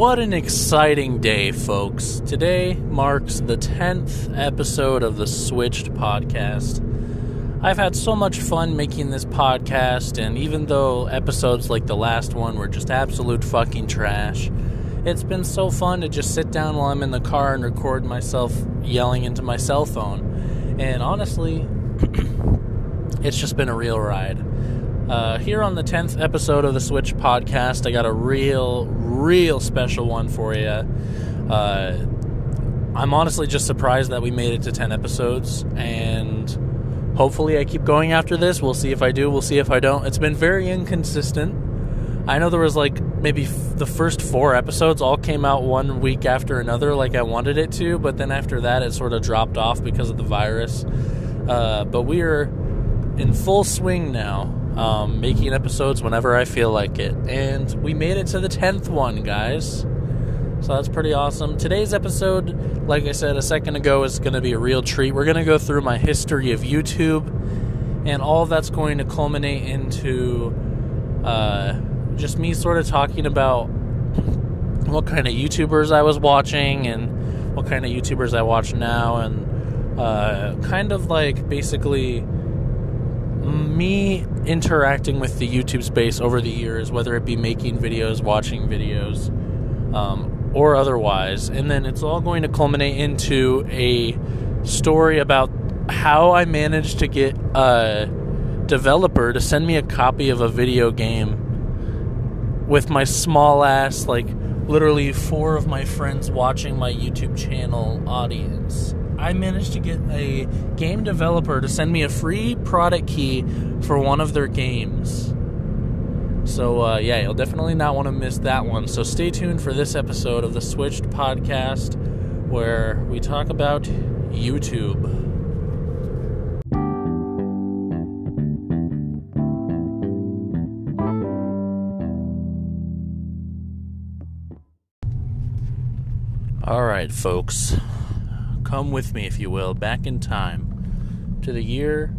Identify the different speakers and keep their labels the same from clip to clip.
Speaker 1: What an exciting day, folks. Today marks the 10th episode of the Switched podcast. I've had so much fun making this podcast, and even though episodes like the last one were just absolute fucking trash, it's been so fun to just sit down while I'm in the car and record myself yelling into my cell phone. And honestly, it's just been a real ride. Uh, here on the 10th episode of the Switch podcast, I got a real, real special one for you. Uh, I'm honestly just surprised that we made it to 10 episodes, and hopefully I keep going after this. We'll see if I do, we'll see if I don't. It's been very inconsistent. I know there was like maybe f- the first four episodes all came out one week after another, like I wanted it to, but then after that it sort of dropped off because of the virus. Uh, but we are in full swing now um, making episodes whenever I feel like it. And we made it to the 10th one, guys. So that's pretty awesome. Today's episode, like I said a second ago, is going to be a real treat. We're going to go through my history of YouTube, and all that's going to culminate into uh, just me sort of talking about what kind of YouTubers I was watching and what kind of YouTubers I watch now, and uh, kind of like basically me interacting with the YouTube space over the years, whether it be making videos, watching videos, um, or otherwise. And then it's all going to culminate into a story about how I managed to get a developer to send me a copy of a video game with my small ass, like literally four of my friends watching my YouTube channel audience. I managed to get a game developer to send me a free product key for one of their games. So, uh, yeah, you'll definitely not want to miss that one. So, stay tuned for this episode of the Switched podcast where we talk about YouTube. All right, folks come with me, if you will, back in time to the year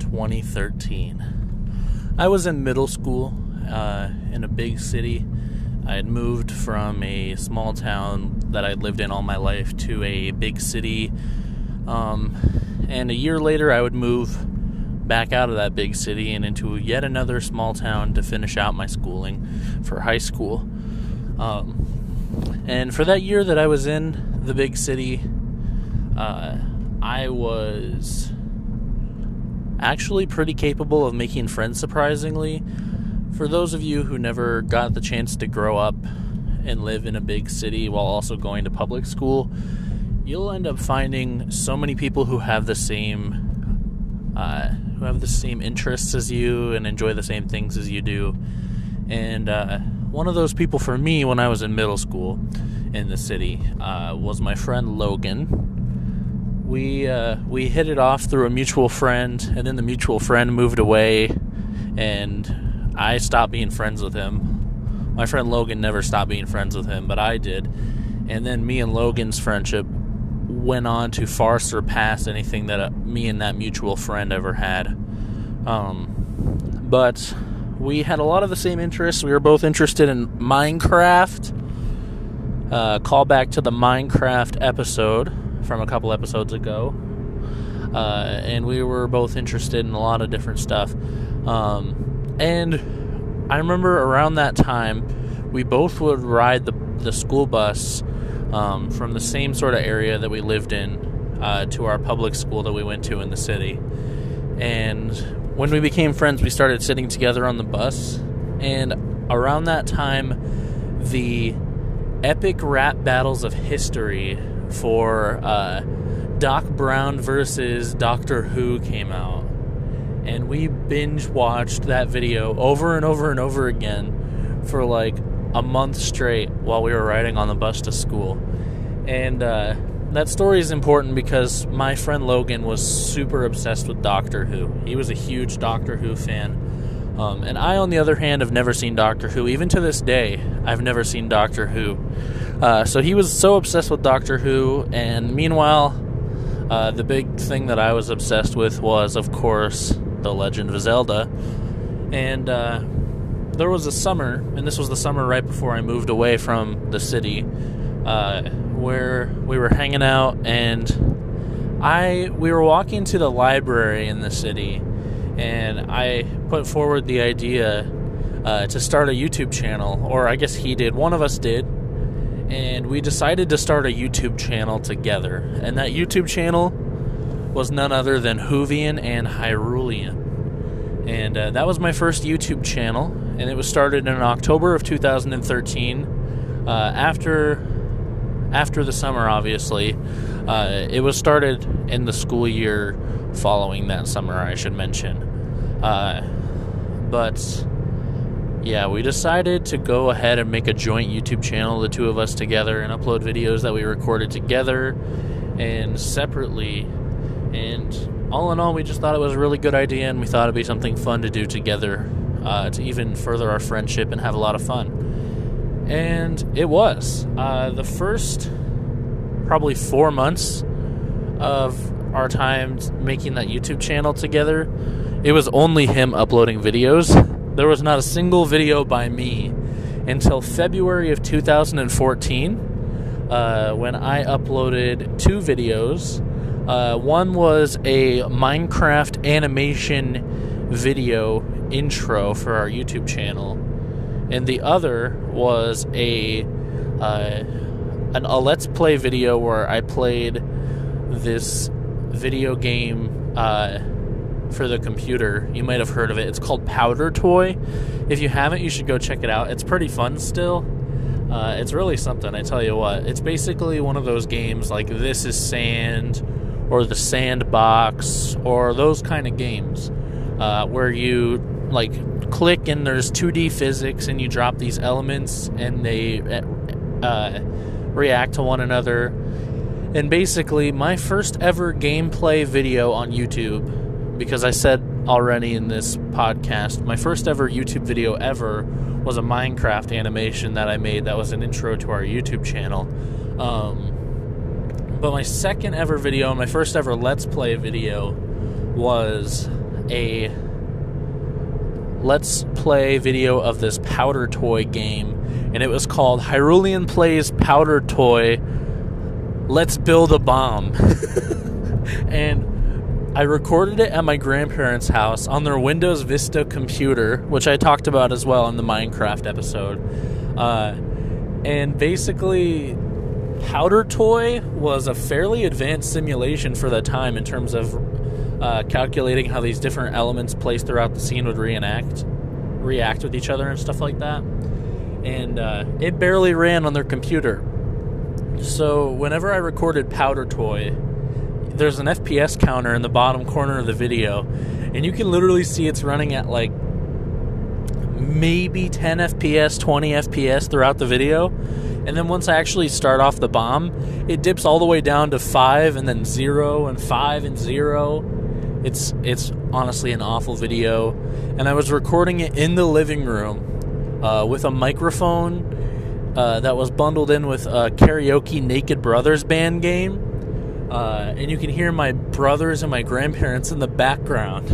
Speaker 1: 2013. I was in middle school uh, in a big city. I had moved from a small town that I'd lived in all my life to a big city. Um, and a year later, I would move back out of that big city and into yet another small town to finish out my schooling for high school. Um, and for that year that I was in the big city, uh, I was actually pretty capable of making friends, surprisingly. For those of you who never got the chance to grow up and live in a big city while also going to public school, you'll end up finding so many people who have the same uh, who have the same interests as you and enjoy the same things as you do. And uh, one of those people for me when I was in middle school in the city uh, was my friend Logan we uh, we hit it off through a mutual friend, and then the mutual friend moved away, and I stopped being friends with him. My friend Logan never stopped being friends with him, but I did. And then me and Logan's friendship went on to far surpass anything that uh, me and that mutual friend ever had. Um, but we had a lot of the same interests. We were both interested in Minecraft. Uh, call back to the Minecraft episode from a couple episodes ago. Uh, and we were both interested in a lot of different stuff. Um, and I remember around that time, we both would ride the, the school bus um, from the same sort of area that we lived in uh, to our public school that we went to in the city. And when we became friends, we started sitting together on the bus. And around that time, the epic rap battles of history for uh, Doc Brown versus Doctor Who came out. And we binge watched that video over and over and over again for like a month straight while we were riding on the bus to school. And uh, that story is important because my friend Logan was super obsessed with Doctor Who. He was a huge Doctor Who fan. Um, and I, on the other hand, have never seen Doctor Who. Even to this day, I've never seen Doctor Who. Uh, so he was so obsessed with Doctor Who, and meanwhile, uh, the big thing that I was obsessed with was, of course, The Legend of Zelda. And uh, there was a summer, and this was the summer right before I moved away from the city, uh, where we were hanging out, and I we were walking to the library in the city, and I put forward the idea uh, to start a YouTube channel, or I guess he did. One of us did, and we decided to start a YouTube channel together. And that YouTube channel was none other than Whovian and Hyrulean. And uh, that was my first YouTube channel, and it was started in October of 2013. Uh, after after the summer, obviously, uh, it was started in the school year following that summer. I should mention, uh, but yeah, we decided to go ahead and make a joint YouTube channel, the two of us together, and upload videos that we recorded together and separately. And all in all, we just thought it was a really good idea, and we thought it'd be something fun to do together uh, to even further our friendship and have a lot of fun. And it was. Uh, the first probably four months of our time making that YouTube channel together, it was only him uploading videos there was not a single video by me until February of 2014 uh, when I uploaded two videos. Uh, one was a Minecraft animation video intro for our YouTube channel, and the other was a uh, an, a Let's Play video where I played this video game uh, for the computer. You might have heard of it. It's called Powder Toy. If you haven't, you should go check it out. It's pretty fun still. Uh, it's really something, I tell you what. It's basically one of those games like This is Sand or The Sandbox or those kind of games uh, where you like click and there's 2D physics and you drop these elements and they uh, react to one another. And basically, my first ever gameplay video on YouTube because I said already in this podcast, my first ever YouTube video ever was a Minecraft animation that I made that was an intro to our YouTube channel. Um, but my second ever video, my first ever Let's Play video, was a Let's Play video of this Powder Toy game, and it was called Hyrulean Plays Powder Toy Let's Build a Bomb. and I recorded it at my grandparents' house on their Windows Vista computer, which I talked about as well in the Minecraft episode. Uh, and basically, Powder Toy was a fairly advanced simulation for the time in terms of uh, calculating how these different elements placed throughout the scene would reenact, react with each other, and stuff like that. And uh, it barely ran on their computer. So, whenever I recorded Powder Toy, there's an FPS counter in the bottom corner of the video, and you can literally see it's running at like maybe 10 FPS, 20 FPS throughout the video. And then once I actually start off the bomb, it dips all the way down to 5 and then 0 and 5 and 0. It's it's honestly an awful video. And I was recording it in the living room uh, with a microphone uh, that was bundled in with a karaoke Naked Brothers band game uh, and you can hear my brothers and my grandparents in the background.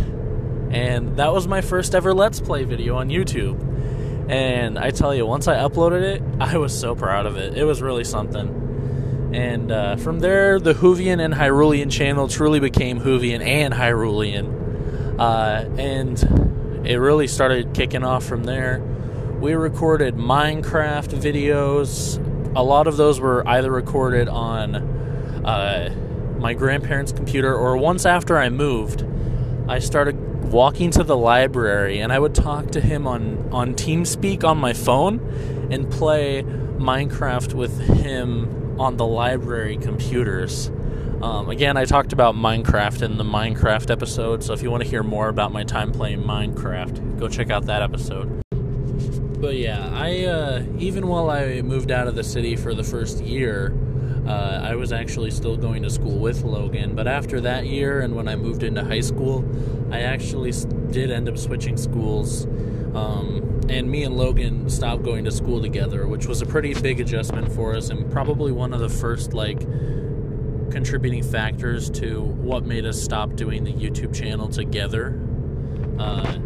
Speaker 1: And that was my first ever Let's Play video on YouTube. And I tell you, once I uploaded it, I was so proud of it. It was really something. And uh, from there, the Whovian and Hyrulean channel truly became Whovian and Hyrulean. Uh, and it really started kicking off from there. We recorded Minecraft videos. A lot of those were either recorded on uh, my grandparents' computer, or once after I moved, I started walking to the library and I would talk to him on, on TeamSpeak on my phone and play Minecraft with him on the library computers. Um, again, I talked about Minecraft in the Minecraft episode, so if you want to hear more about my time playing Minecraft, go check out that episode. But yeah, I uh, even while I moved out of the city for the first year, uh, I was actually still going to school with Logan, but after that year and when I moved into high school, I actually did end up switching schools. Um, and me and Logan stopped going to school together, which was a pretty big adjustment for us and probably one of the first, like, contributing factors to what made us stop doing the YouTube channel together. Uh,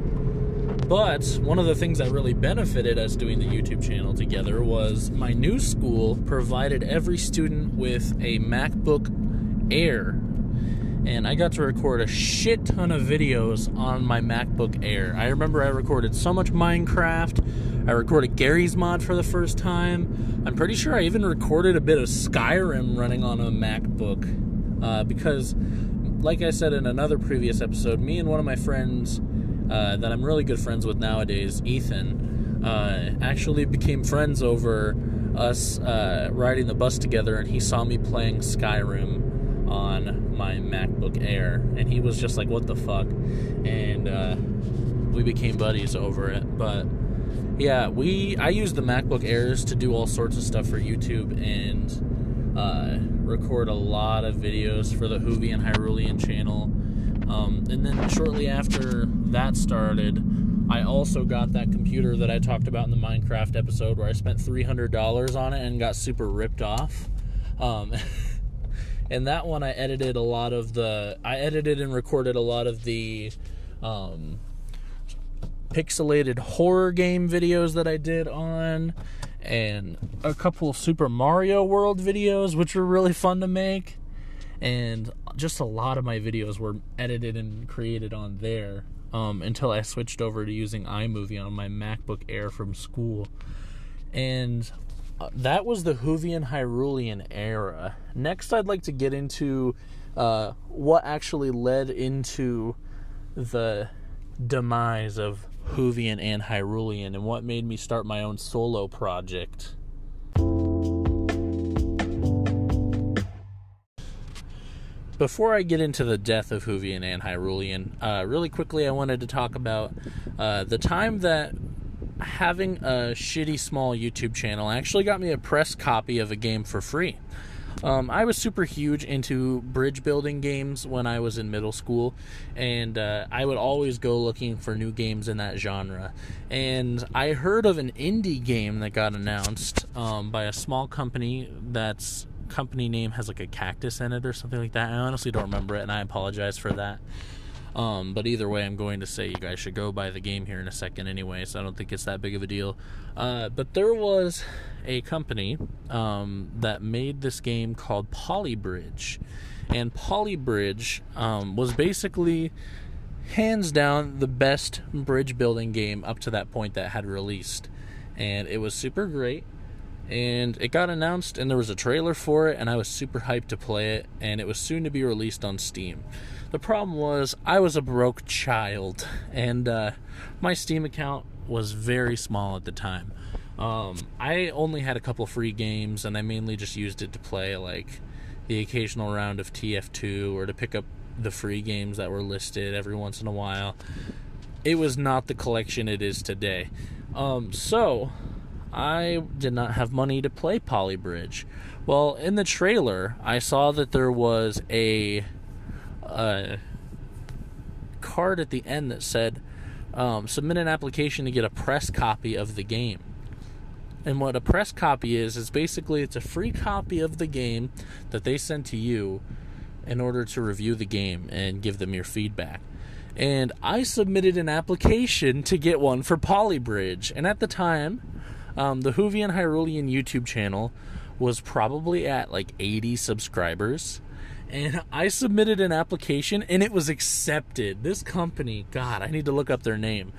Speaker 1: But one of the things that really benefited us doing the YouTube channel together was my new school provided every student with a MacBook Air. And I got to record a shit ton of videos on my MacBook Air. I remember I recorded so much Minecraft. I recorded Garry's Mod for the first time. I'm pretty sure I even recorded a bit of Skyrim running on a MacBook. Uh, because, like I said in another previous episode, me and one of my friends uh, that I'm really good friends with nowadays, Ethan, uh, actually became friends over us uh, riding the bus together, and he saw me playing Skyrim on my MacBook Air, and he was just like, "What the fuck?" And uh, we became buddies over it. But yeah, we I use the MacBook Airs to do all sorts of stuff for YouTube and uh, record a lot of videos for the Whovian Hyrulean channel um, and then shortly after that started, I also got that computer that I talked about in the Minecraft episode where I spent $300 on it and got super ripped off. Um, and that one I edited a lot of the I edited and recorded a lot of the um, pixelated horror game videos that I did on and a couple of Super Mario World videos which were really fun to make and just a lot of my videos were edited and created on there um, until I switched over to using iMovie on my MacBook Air from school. And uh, that was the Whovian Hyrulean era. Next, I'd like to get into uh, what actually led into the demise of Whovian and Hyrulean and what made me start my own solo project. Before I get into the death of Whovian and Hyrulean, uh, really quickly, I wanted to talk about uh, the time that having a shitty small YouTube channel actually got me a press copy of a game for free. Um, I was super huge into bridge building games when I was in middle school, and uh, I would always go looking for new games in that genre. And I heard of an indie game that got announced um, by a small company that's company name has like a cactus in it or something like that. I honestly don't remember it, and I apologize for that. Um, but either way, I'm going to say you guys should go buy the game here in a second anyway, so I don't think it's that big of a deal. Uh, but there was a company um, that made this game called Polybridge. And Polybridge um, was basically hands down the best bridge building game up to that point that had released. And it was super great and it got announced and there was a trailer for it and I was super hyped to play it and it was soon to be released on Steam. The problem was I was a broke child and uh, my Steam account was very small at the time. Um, I only had a couple free games and I mainly just used it to play like the occasional round of TF2 or to pick up the free games that were listed every once in a while. It was not the collection it is today. Um, so I did not have money to play Polybridge. Well, in the trailer, I saw that there was a, a card at the end that said, um, submit an application to get a press copy of the game. And what a press copy is, is basically it's a free copy of the game that they send to you in order to review the game and give them your feedback. And I submitted an application to get one for Polybridge. And at the time, um, the Whovian Hyrulean YouTube channel was probably at like 80 subscribers. And I submitted an application and it was accepted. This company, God, I need to look up their name.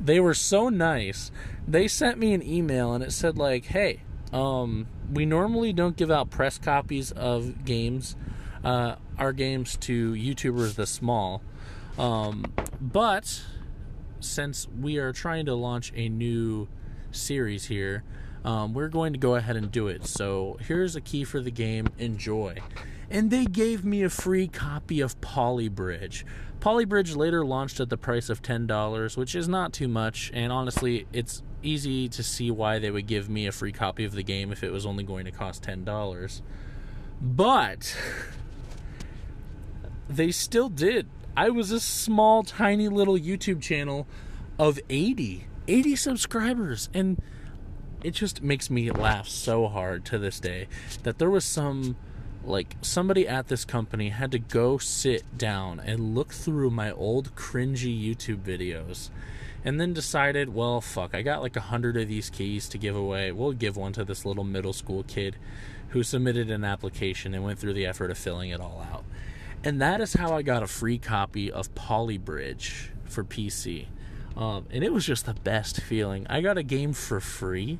Speaker 1: They were so nice. They sent me an email and it said, like, hey, um, we normally don't give out press copies of games, uh, our games to YouTubers this small. Um, but since we are trying to launch a new series here, um, we're going to go ahead and do it. So here's a key for the game. Enjoy. And they gave me a free copy of Polybridge. Polybridge later launched at the price of $10, which is not too much, and honestly, it's easy to see why they would give me a free copy of the game if it was only going to cost $10. But they still did. I was a small, tiny little YouTube channel of 80 80 subscribers and it just makes me laugh so hard to this day that there was some like somebody at this company had to go sit down and look through my old cringy YouTube videos and then decided, well, fuck, I got like a hundred of these keys to give away. We'll give one to this little middle school kid who submitted an application and went through the effort of filling it all out. And that is how I got a free copy of Polybridge for PC. Um, and it was just the best feeling. I got a game for free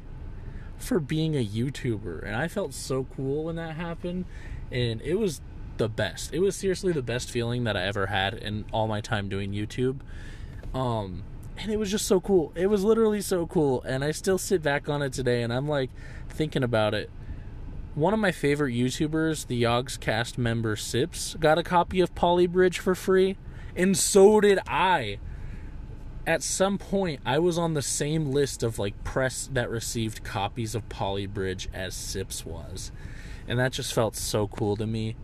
Speaker 1: for being a YouTuber, and I felt so cool when that happened. And it was the best. It was seriously the best feeling that I ever had in all my time doing YouTube. Um, and it was just so cool. It was literally so cool, and I still sit back on it today, and I'm like thinking about it. One of my favorite YouTubers, the Yogscast member Sips, got a copy of Polybridge for free, and so did I. At some point, I was on the same list of like press that received copies of Polybridge as Sips was, and that just felt so cool to me.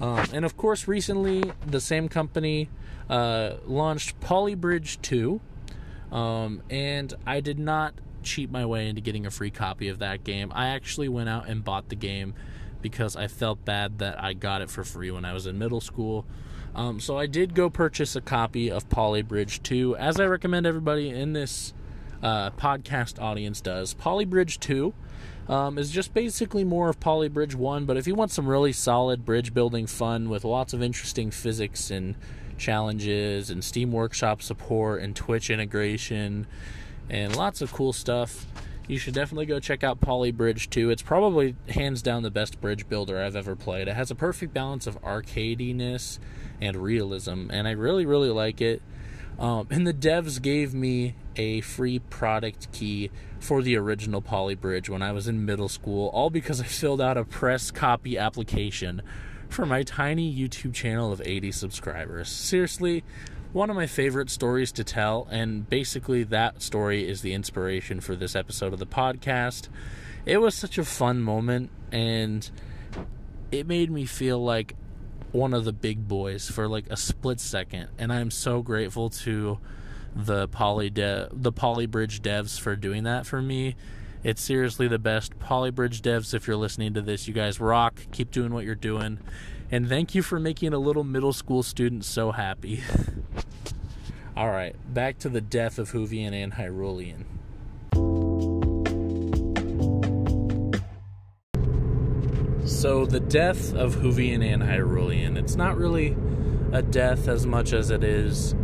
Speaker 1: Um, and of course, recently the same company uh, launched Polybridge 2, um, and I did not cheat my way into getting a free copy of that game. I actually went out and bought the game because I felt bad that I got it for free when I was in middle school. Um, so I did go purchase a copy of Polybridge 2, as I recommend everybody in this uh, podcast audience does. Polybridge 2 um, is just basically more of Polybridge 1, but if you want some really solid bridge building fun with lots of interesting physics and challenges and Steam Workshop support and Twitch integration and lots of cool stuff. You should definitely go check out Poly Bridge 2. It's probably hands down the best bridge builder I've ever played. It has a perfect balance of arcadiness and realism, and I really, really like it. Um, and the devs gave me a free product key for the original Poly Bridge when I was in middle school, all because I filled out a press copy application for my tiny YouTube channel of 80 subscribers. Seriously, one of my favorite stories to tell, and basically that story is the inspiration for this episode of the podcast. It was such a fun moment, and it made me feel like one of the big boys for like a split second, and I'm so grateful to the poly de- the polybridge devs for doing that for me it's seriously the best. Polybridge devs, if you're listening to this, you guys rock. Keep doing what you're doing. And thank you for making a little middle school student so happy. All right, back to the death of Whovian and Hyrulean. So, the death of Whovian and Hyrulean, it's not really a death as much as it is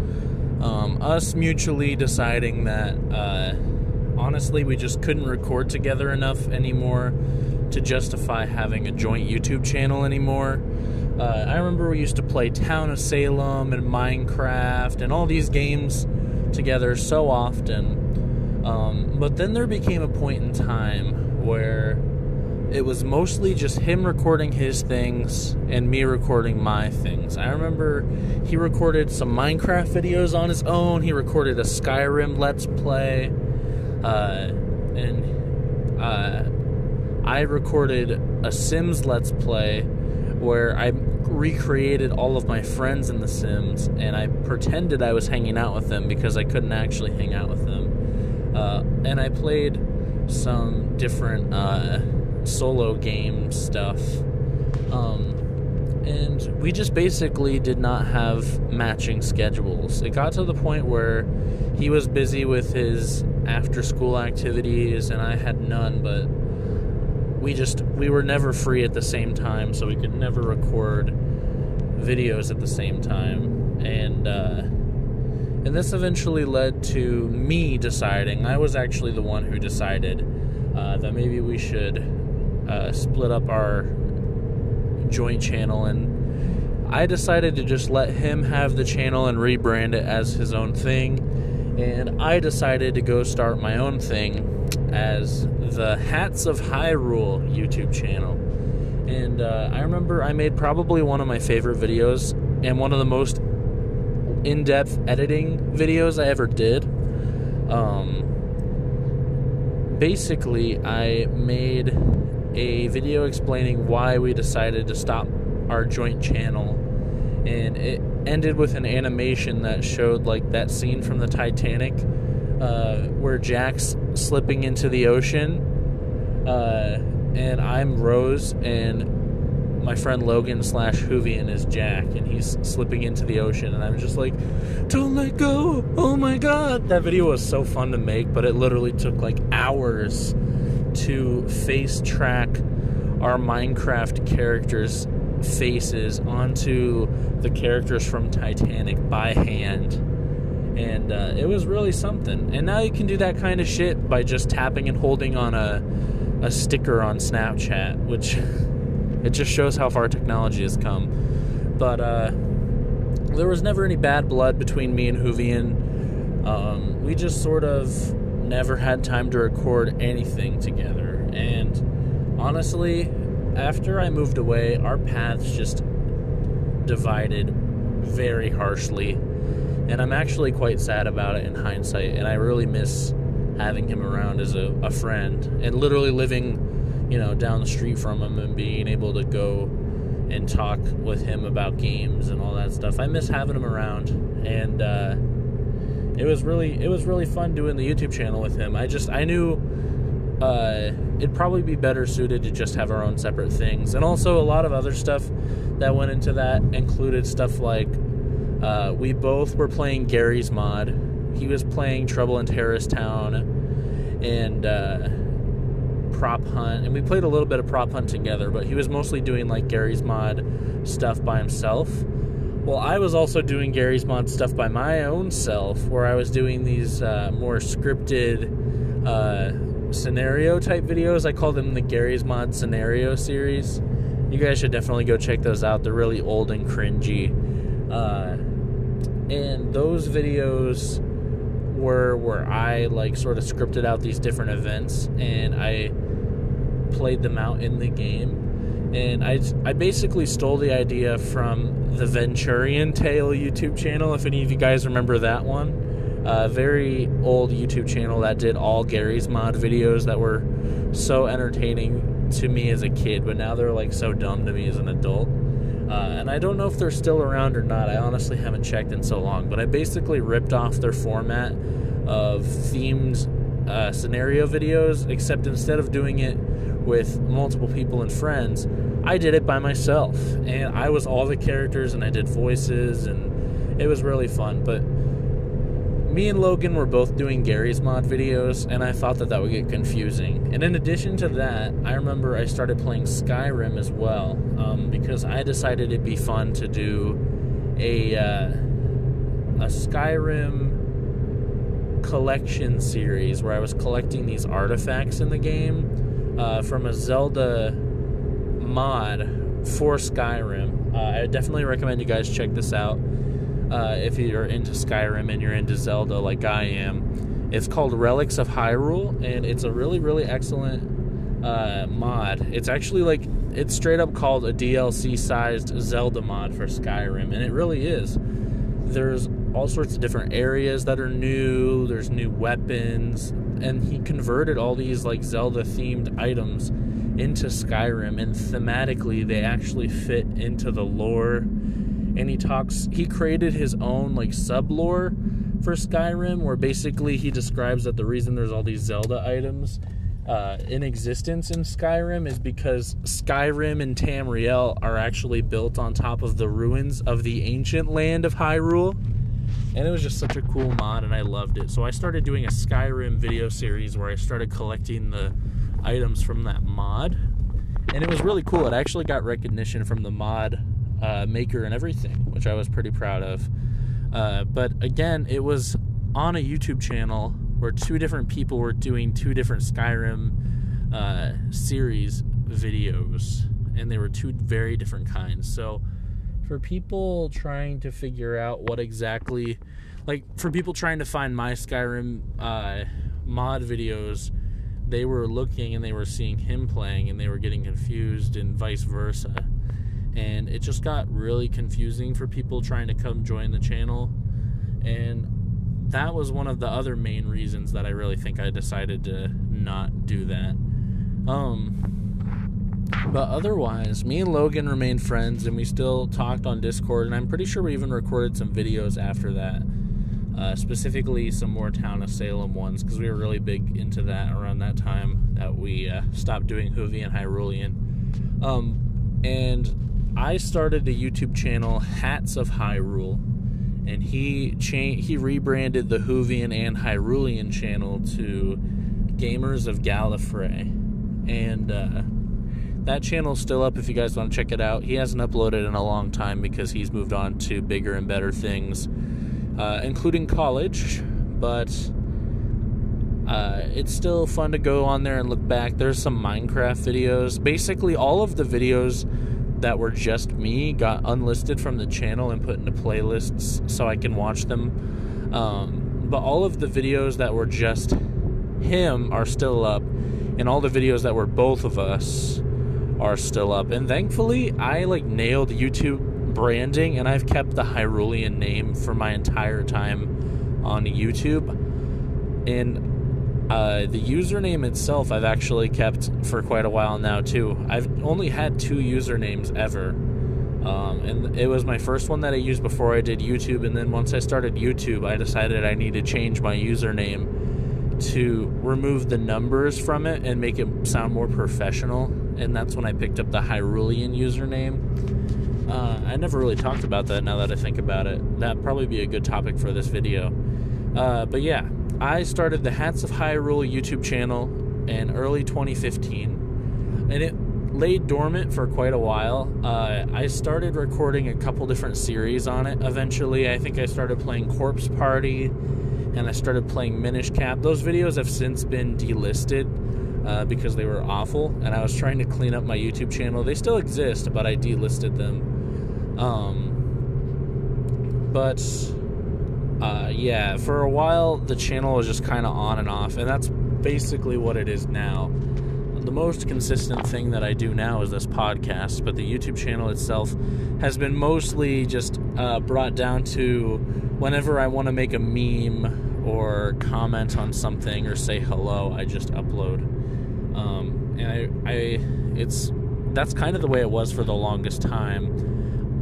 Speaker 1: um, us mutually deciding that. Uh, honestly, we just couldn't record together enough anymore to justify having a joint YouTube channel anymore. Uh, I remember we used to play Town of Salem and Minecraft and all these games together so often. Um, but then there became a point in time where it was mostly just him recording his things and me recording my things. I remember he recorded some Minecraft videos on his own, he recorded a Skyrim Let's Play. Uh, and uh, I recorded a Sims Let's Play where I recreated all of my friends in The Sims and I pretended I was hanging out with them because I couldn't actually hang out with them. Uh, and I played some different uh, solo game stuff. Um, and we just basically did not have matching schedules. It got to the point where he was busy with his after school activities and I had none, but we just we were never free at the same time, so we could never record videos at the same time. And uh, and this eventually led to me deciding. I was actually the one who decided uh, that maybe we should uh, split up our joint channel and I decided to just let him have the channel and rebrand it as his own thing and I decided to go start my own thing as the Hats of Hyrule YouTube channel. And uh, I remember I made probably one of my favorite videos and one of the most in depth editing videos I ever did. Um, basically, I made a video explaining why we decided to stop our joint channel, and it ended with an animation that showed like that scene from the Titanic uh, where Jack's slipping into the ocean, uh, and I'm Rose, and my friend Logan slash Whovian is Jack, and he's slipping into the ocean, and I'm just like, "Don't let go! Oh my god!" That video was so fun to make, but it literally took like hours to face track our Minecraft characters' faces onto the characters from Titanic by hand. And uh, it was really something. And now you can do that kind of shit by just tapping and holding on a, a sticker on Snapchat, which it just shows how far technology has come. But uh, there was never any bad blood between me and Whovian. Um, we just sort of never had time to record anything together. And honestly, after I moved away, our paths just divided very harshly. And I'm actually quite sad about it in hindsight. And I really miss having him around as a, a friend and literally living, you know, down the street from him and being able to go and talk with him about games and all that stuff. I miss having him around. And, uh, it was really it was really fun doing the YouTube channel with him. I just I knew uh, it'd probably be better suited to just have our own separate things, and also a lot of other stuff that went into that included stuff like uh, we both were playing Garry's Mod. He was playing Trouble in Terrorist Town and uh, Prop Hunt, and we played a little bit of Prop Hunt together. But he was mostly doing like Garry's Mod stuff by himself well, I was also doing Garry's Mod stuff by my own self, where I was doing these uh, more scripted uh, scenario type videos. I call them the Garry's Mod scenario series. You guys should definitely go check those out. They're really old and cringy. Uh, and those videos were where I like sort of scripted out these different events and I played them out in the game and I, I basically stole the idea from the Venturian Tale YouTube channel. If any of you guys remember that one, a very old YouTube channel that did all Garry's Mod videos that were so entertaining to me as a kid, but now they're like so dumb to me as an adult. Uh, and I don't know if they're still around or not. I honestly haven't checked in so long, but I basically ripped off their format of themed uh, scenario videos, except instead of doing it with multiple people and friends, I did it by myself. And I was all the characters and I did voices and it was really fun. But me and Logan were both doing Garry's Mod videos and I thought that that would get confusing. And in addition to that, I remember I started playing Skyrim as well um, because I decided it'd be fun to do a, uh, a Skyrim collection series where I was collecting these artifacts in the game uh, from a Zelda mod for Skyrim. Uh, I definitely recommend you guys check this out uh, if you're into Skyrim and you're into Zelda like I am. It's called Relics of Hyrule, and it's a really, really excellent uh, mod. It's actually like it's straight up called a DLC sized Zelda mod for Skyrim, and it really is. There's all sorts of different areas that are new. There's new weapons, and he converted all these like Zelda themed items into Skyrim, and thematically they actually fit into the lore. And he talks, he created his own like sub lore for Skyrim, where basically he describes that the reason there's all these Zelda items uh, in existence in Skyrim is because Skyrim and Tamriel are actually built on top of the ruins of the ancient land of Hyrule and it was just such a cool mod and I loved it. So I started doing a Skyrim video series where I started collecting the items from that mod, and it was really cool. It actually got recognition from the mod uh, maker and everything, which I was pretty proud of. Uh, but again, it was on a YouTube channel where two different people were doing two different Skyrim uh, series videos, and they were two very different kinds. So for people trying to figure out what exactly like for people trying to find my Skyrim uh, mod videos, they were looking and they were seeing him playing and they were getting confused and vice versa. And it just got really confusing for people trying to come join the channel. And that was one of the other main reasons that I really think I decided to not do that. Um, but otherwise, me and Logan remained friends and we still talked on Discord. And I'm pretty sure we even recorded some videos after that. Uh, specifically, some more Town of Salem ones because we were really big into that around that time that we uh, stopped doing Hoovy and Hyrulean. Um, and I started a YouTube channel, Hats of Hyrule, and he cha- he rebranded the Whovian and Hyrulean channel to Gamers of Gallifrey, and uh, that channel's still up if you guys want to check it out. He hasn't uploaded in a long time because he's moved on to bigger and better things, uh, including college, but uh, it's still fun to go on there and look back. There's some Minecraft videos. Basically, all of the videos that were just me got unlisted from the channel and put into playlists so I can watch them. Um, but all of the videos that were just him are still up, and all the videos that were both of us are still up. And thankfully, I like nailed YouTube branding, and I've kept the Hyrulean name for my entire time on YouTube. And uh, the username itself, I've actually kept for quite a while now too. I've only had two usernames ever, um, and it was my first one that I used before I did YouTube. And then once I started YouTube, I decided I need to change my username to remove the numbers from it and make it sound more professional. And that's when I picked up the Hyrulean username. Uh, I never really talked about that. Now that I think about it, that'd probably be a good topic for this video. Uh, but yeah, I started the Hats of Hyrule YouTube channel in early 2015, and it laid dormant for quite a while. Uh, I started recording a couple different series on it. Eventually, I think I started playing Corpse Party, and I started playing Minish Cap. Those videos have since been delisted. Uh, because they were awful, and I was trying to clean up my YouTube channel. They still exist, but I delisted them. Um, but uh, yeah, for a while the channel was just kind of on and off, and that's basically what it is now. The most consistent thing that I do now is this podcast, but the YouTube channel itself has been mostly just uh, brought down to whenever I want to make a meme or comment on something or say hello, I just upload. Um, and I, I, it's that's kind of the way it was for the longest time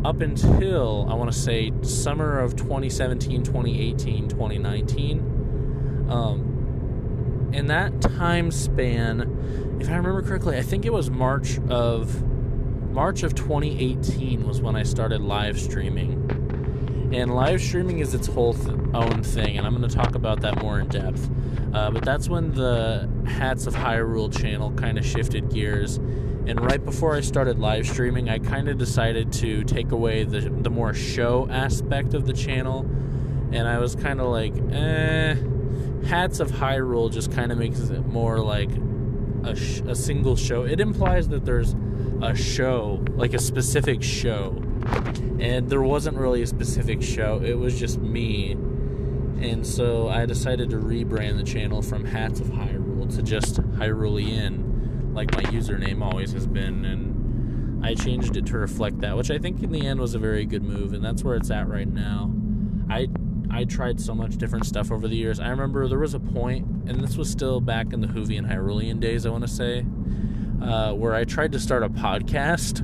Speaker 1: up until I want to say summer of 2017, 2018, 2019. Um, in that time span, if I remember correctly, I think it was March of March of 2018 was when I started live streaming. And live streaming is its whole th- own thing, and I'm going to talk about that more in depth. Uh, but that's when the Hats of Hyrule channel kind of shifted gears and right before I started live streaming, I kind of decided to take away the, the more show aspect of the channel. And I was kind of like, eh, Hats of Hyrule just kind of makes it more like a, sh- a single show. It implies that there's a show, like a specific show. And there wasn't really a specific show, it was just me. And so I decided to rebrand the channel from Hats of Hyrule to just Hyrulean like my username always has been, and I changed it to reflect that, which I think in the end was a very good move, and that's where it's at right now. I I tried so much different stuff over the years. I remember there was a point, and this was still back in the Whovian Hyrulean days, I want to say, uh, where I tried to start a podcast.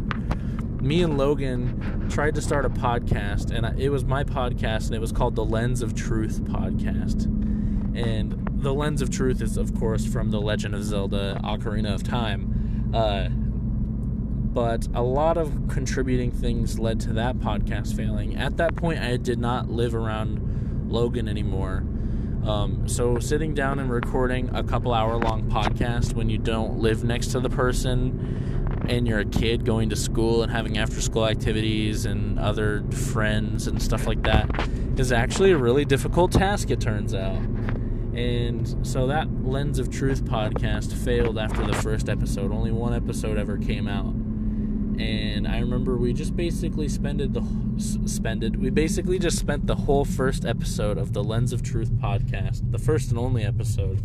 Speaker 1: Me and Logan tried to start a podcast, and it was my podcast, and it was called the Lens of Truth podcast. And the lens of truth is, of course, from the Legend of Zelda: Ocarina of Time. Uh, but a lot of contributing things led to that podcast failing. At that point, I did not live around Logan anymore. Um, so sitting down and recording a couple hour long podcast when you don't live next to the person and you're a kid going to school and having after school activities and other friends and stuff like that is actually a really difficult task, it turns out. And so that Lens of Truth podcast failed after the first episode. Only one episode ever came out. And I remember we just basically spended the spended we basically just spent the whole first episode of the Lens of Truth podcast, the first and only episode,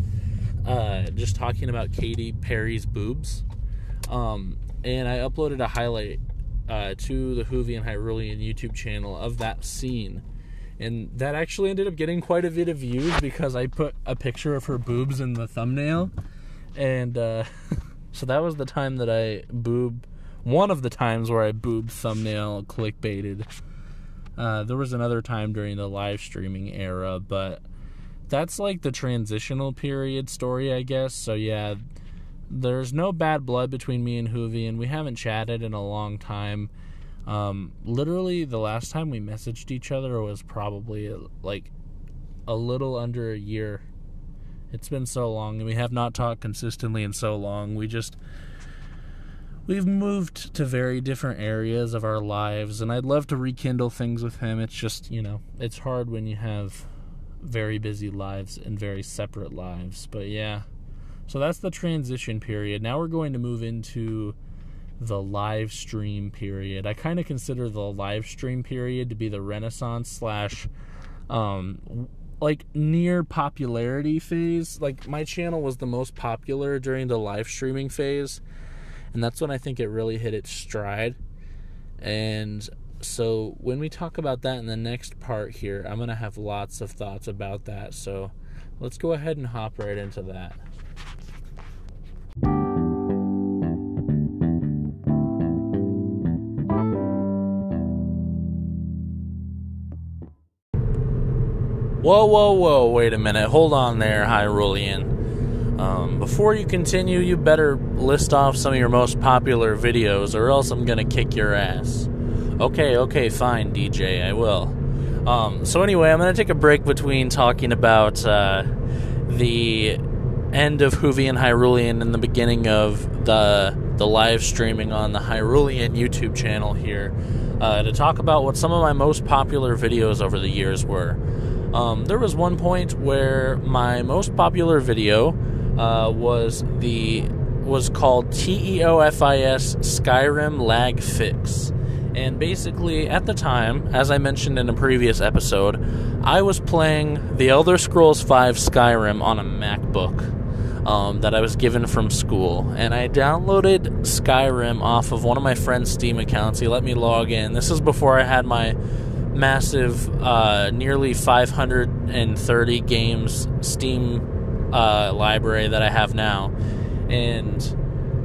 Speaker 1: uh, just talking about Katy Perry's boobs. Um, and I uploaded a highlight uh, to the Whovian Hyrulean YouTube channel of that scene and that actually ended up getting quite a bit of views because I put a picture of her boobs in the thumbnail, and uh, so that was the time that I boob. One of the times where I boob thumbnail clickbaited. Uh, there was another time during the live streaming era, but that's like the transitional period story, I guess. So yeah, there's no bad blood between me and Hoovy, and we haven't chatted in a long time. Um, literally, the last time we messaged each other was probably like a little under a year. It's been so long, and we have not talked consistently in so long. We just we've moved to very different areas of our lives, and I'd love to rekindle things with him. It's just you know, it's hard when you have very busy lives and very separate lives. But yeah, so that's the transition period. Now we're going to move into the live stream period. I kind of consider the live stream period to be the renaissance slash um like near popularity phase. Like my channel was the most popular during the live streaming phase, and that's when I think it really hit its stride. And so when we talk about that in the next part here, I'm to have lots of thoughts about that. So let's go ahead and hop right into that. Whoa, whoa, whoa, wait a minute. Hold on there, Hyrulean. Um, before you continue, you better list off some of your most popular videos, or else I'm gonna kick your ass. Okay, okay, fine, DJ, I will. Um, so, anyway, I'm gonna take a break between talking about uh, the end of Hoovy and Hyrulean and the beginning of the the live streaming on the Hyrulean YouTube channel here uh, to talk about what some of my most popular videos over the years were. Um, there was one point where my most popular video uh, was the was called TEOFIS Skyrim Lag Fix. And basically, at the time, as I mentioned in a previous episode, I was playing The Elder Scrolls V Skyrim on a MacBook um, that I was given from school. And I downloaded Skyrim off of one of my friend's Steam accounts. He let me log in. This is before I had my massive, uh, nearly 530 games Steam uh, library that I have now, and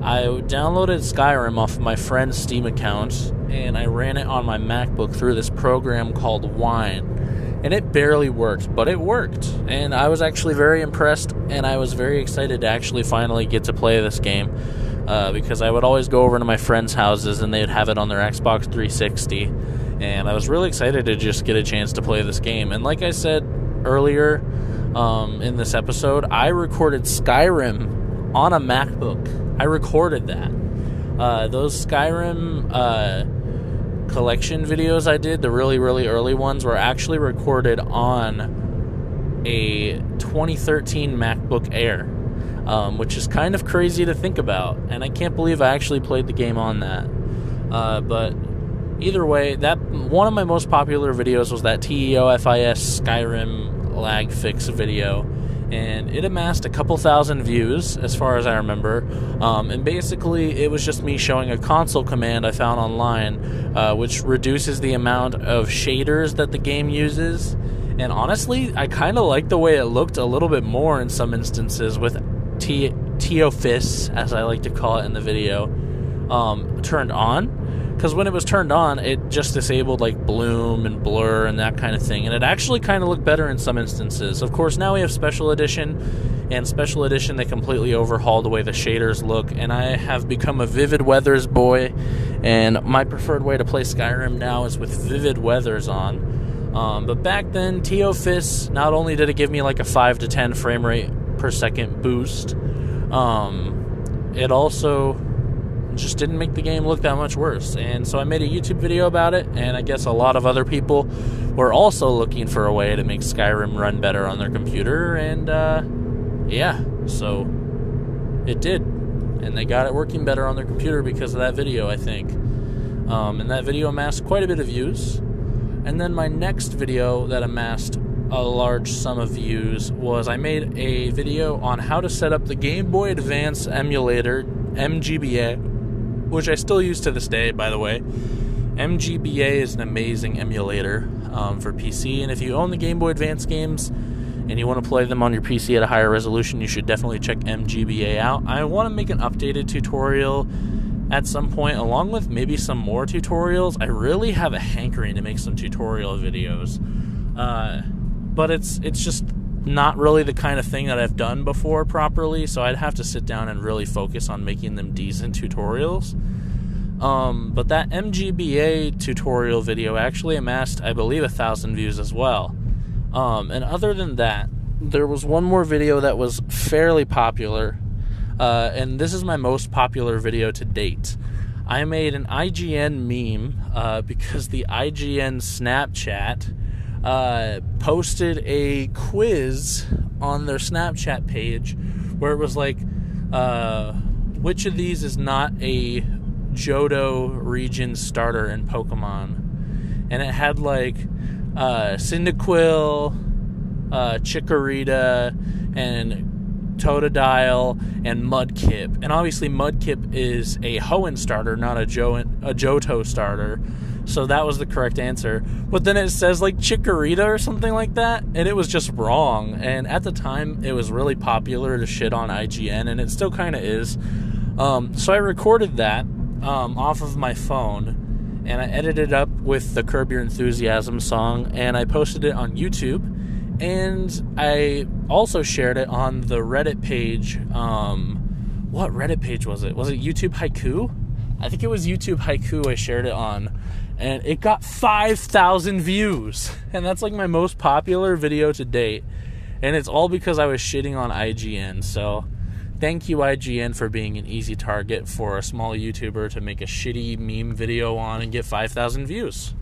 Speaker 1: I downloaded Skyrim off of my friend's Steam account, and I ran it on my MacBook through this program called Wine, and it barely worked, but it worked, and I was actually very impressed, and I was very excited to actually finally get to play this game. Uh, because I would always go over to my friends' houses and they'd have it on their Xbox 360 and I was really excited to just get a chance to play this game. And like I said earlier um, in this episode, I recorded Skyrim on a MacBook. I recorded that. Uh, those Skyrim uh, collection videos I did, the really, really early ones, were actually recorded on a 2013 MacBook Air, um, which is kind of crazy to think about. And I can't believe I actually played the game on that. Uh, but either way, that one of my most popular videos was that TEOFIS Skyrim lag fix video, and it amassed a couple thousand views as far as I remember. Um, and basically, it was just me showing a console command I found online, uh, which reduces the amount of shaders that the game uses. And honestly, I kind of like the way it looked a little bit more in some instances with T- Teofis, as I like to call it in the video, um, turned on because when it was turned on, it just disabled like bloom and blur and that kind of thing, and it actually kind of looked better in some instances. Of course, now we have special edition, and special edition they completely overhauled the way the shaders look, and I have become a Vivid Weathers boy, and my preferred way to play Skyrim now is with Vivid Weathers on. Um, but back then, Teofis not only did it give me like a five to ten frame rate per second boost, um, it also just didn't make the game look that much worse. And so I made a YouTube video about it, and I guess a lot of other people were also looking for a way to make Skyrim run better on their computer, and uh, yeah, so it did. And they got it working better on their computer because of that video, I think. Um, and that video amassed quite a bit of views. And then my next video that amassed a large sum of views was I made a video on how to set up the Game Boy Advance emulator MGBA which I still use to this day, by the way. MGBA is an amazing emulator um, for PC, and if you own the Game Boy Advance games and you want to play them on your PC at a higher resolution, you should definitely check MGBA out. I want to make an updated tutorial at some point, along with maybe some more tutorials. I really have a hankering to make some tutorial videos, uh, but it's it's just not really the kind of thing that I've done before properly, so I'd have to sit down and really focus on making them decent tutorials. Um, but that MGBA tutorial video actually amassed, I believe, a thousand views as well. Um, and other than that, there was one more video that was fairly popular, uh, and this is my most popular video to date. I made an IGN meme uh, because the IGN Snapchat uh, posted a quiz on their Snapchat page where it was like, uh, which of these is not a Johto region starter in Pokemon? And it had like uh, Cyndaquil, uh, Chikorita, and Totodile and Mudkip. And obviously, Mudkip is a Hoenn starter, not a, jo- a Johto starter. So that was the correct answer. But then it says like Chikorita or something like that, and it was just wrong. And at the time, it was really popular to shit on IGN, and it still kind of is. Um, so I recorded that um, off of my phone, and I edited it up with the Curb Your Enthusiasm song, and I posted it on YouTube. And I also shared it on the Reddit page. Um, what Reddit page was it? Was it YouTube Haiku? I think it was YouTube Haiku I shared it on and it got 5,000 views. And that's like my most popular video to date. And it's all because I was shitting on IGN. So thank you, IGN, for being an easy target for a small YouTuber to make a shitty meme video on and get 5,000 views.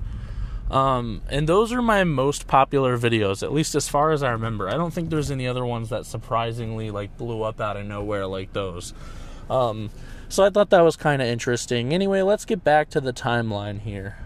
Speaker 1: Um, and those are my most popular videos, at least as far as I remember. I don't think there's any other ones that surprisingly like blew up out of nowhere like those. Um, so I thought that was kind of interesting. Anyway, let's get back to the timeline here.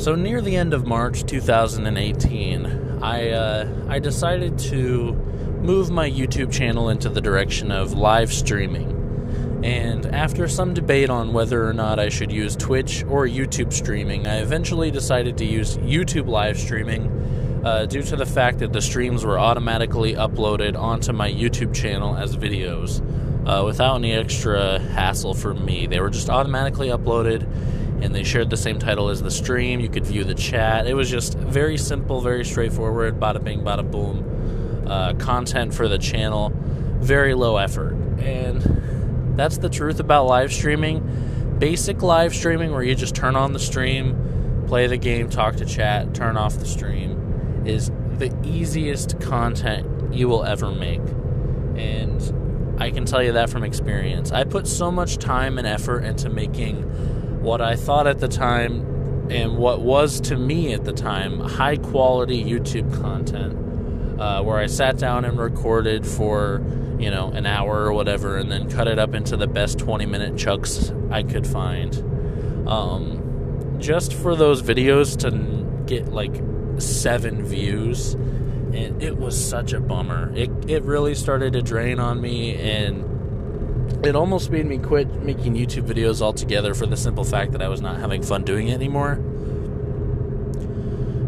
Speaker 1: So near the end of March 2018, I uh, I decided to move my YouTube channel into the direction of live streaming. And after some debate on whether or not I should use Twitch or YouTube streaming, I eventually decided to use YouTube live streaming uh, due to the fact that the streams were automatically uploaded onto my YouTube channel as videos uh, without any extra hassle for me. They were just automatically uploaded and they shared the same title as the stream. You could view the chat. It was just very simple, very straightforward, bada bing, bada boom. Uh, content for the channel, very low effort. And that's the truth about live streaming. Basic live streaming, where you just turn on the stream, play the game, talk to chat, turn off the stream, is the easiest content you will ever make. And I can tell you that from experience. I put so much time and effort into making what I thought at the time and what was to me at the time high quality YouTube content, uh, where I sat down and recorded for you know an hour or whatever, and then cut it up into the best 20 minute chunks I could find. Um, just for those videos to get like seven views and it was such a bummer. It it really started to drain on me, and it almost made me quit making YouTube videos altogether for the simple fact that I was not having fun doing it anymore.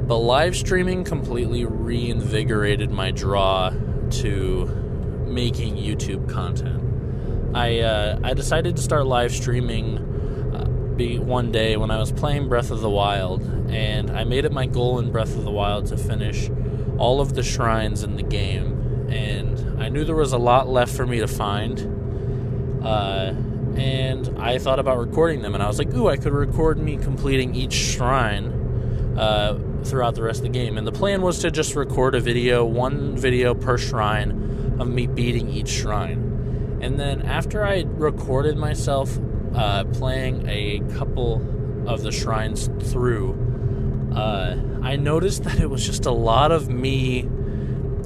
Speaker 1: But live streaming completely reinvigorated my draw to making YouTube content. I uh, I decided to start live streaming uh, be one day when I was playing Breath of the Wild, and I made it my goal in Breath of the Wild to finish all of the shrines in the game, and I knew there was a lot left for me to find. Uh, and I thought about recording them, and I was like, "Ooh, I could record me completing each shrine uh, throughout the rest of the game." And the plan was to just record a video, one video per shrine, of me beating each shrine. And then after I recorded myself uh, playing a couple of the shrines through, uh, I noticed that it was just a lot of me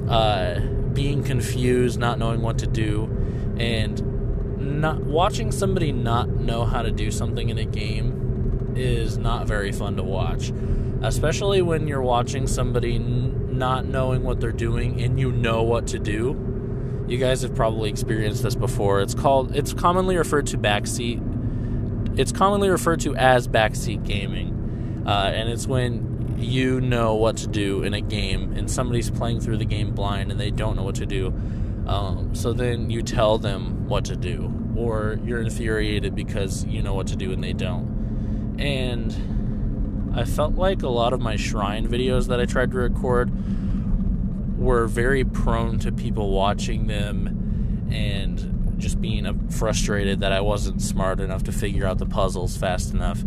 Speaker 1: uh, being confused, not knowing what to do, and not watching somebody not know how to do something in a game is not very fun to watch, especially when you're watching somebody n- not knowing what they're doing and you know what to do. You guys have probably experienced this before. It's called it's commonly referred to backseat. It's commonly referred to as backseat gaming uh, and it's when you know what to do in a game and somebody's playing through the game blind and they don't know what to do. Um, so then you tell them what to do, or you're infuriated because you know what to do and they don't. And I felt like a lot of my shrine videos that I tried to record were very prone to people watching them and just being frustrated that I wasn't smart enough to figure out the puzzles fast enough.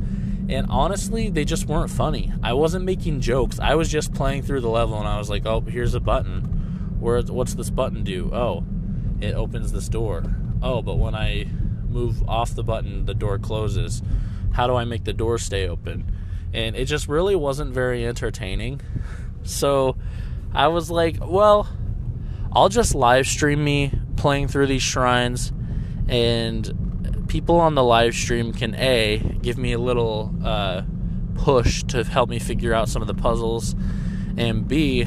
Speaker 1: And honestly, they just weren't funny. I wasn't making jokes. I was just playing through the level and I was like, "Oh, here's a button. Where what's this button do? Oh, it opens this door. Oh, but when I move off the button, the door closes. How do I make the door stay open?" And it just really wasn't very entertaining. So, I was like, well, I'll just live stream me playing through these shrines, and people on the live stream can A, give me a little uh, push to help me figure out some of the puzzles, and B,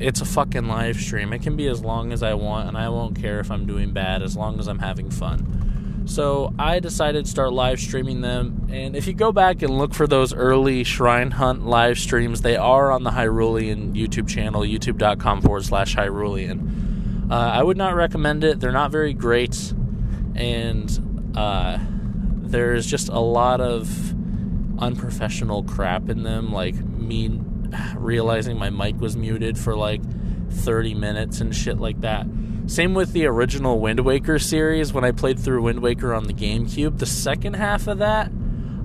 Speaker 1: it's a fucking live stream. It can be as long as I want, and I won't care if I'm doing bad as long as I'm having fun. So I decided to start live streaming them. And if you go back and look for those early Shrine Hunt live streams, they are on the Hyrulean YouTube channel, youtube.com forward slash Hyrulean. Uh, I would not recommend it. They're not very great. And uh, there's just a lot of unprofessional crap in them, like me realizing my mic was muted for like 30 minutes and shit like that. Same with the original Wind Waker series when I played through Wind Waker on the GameCube. The second half of that,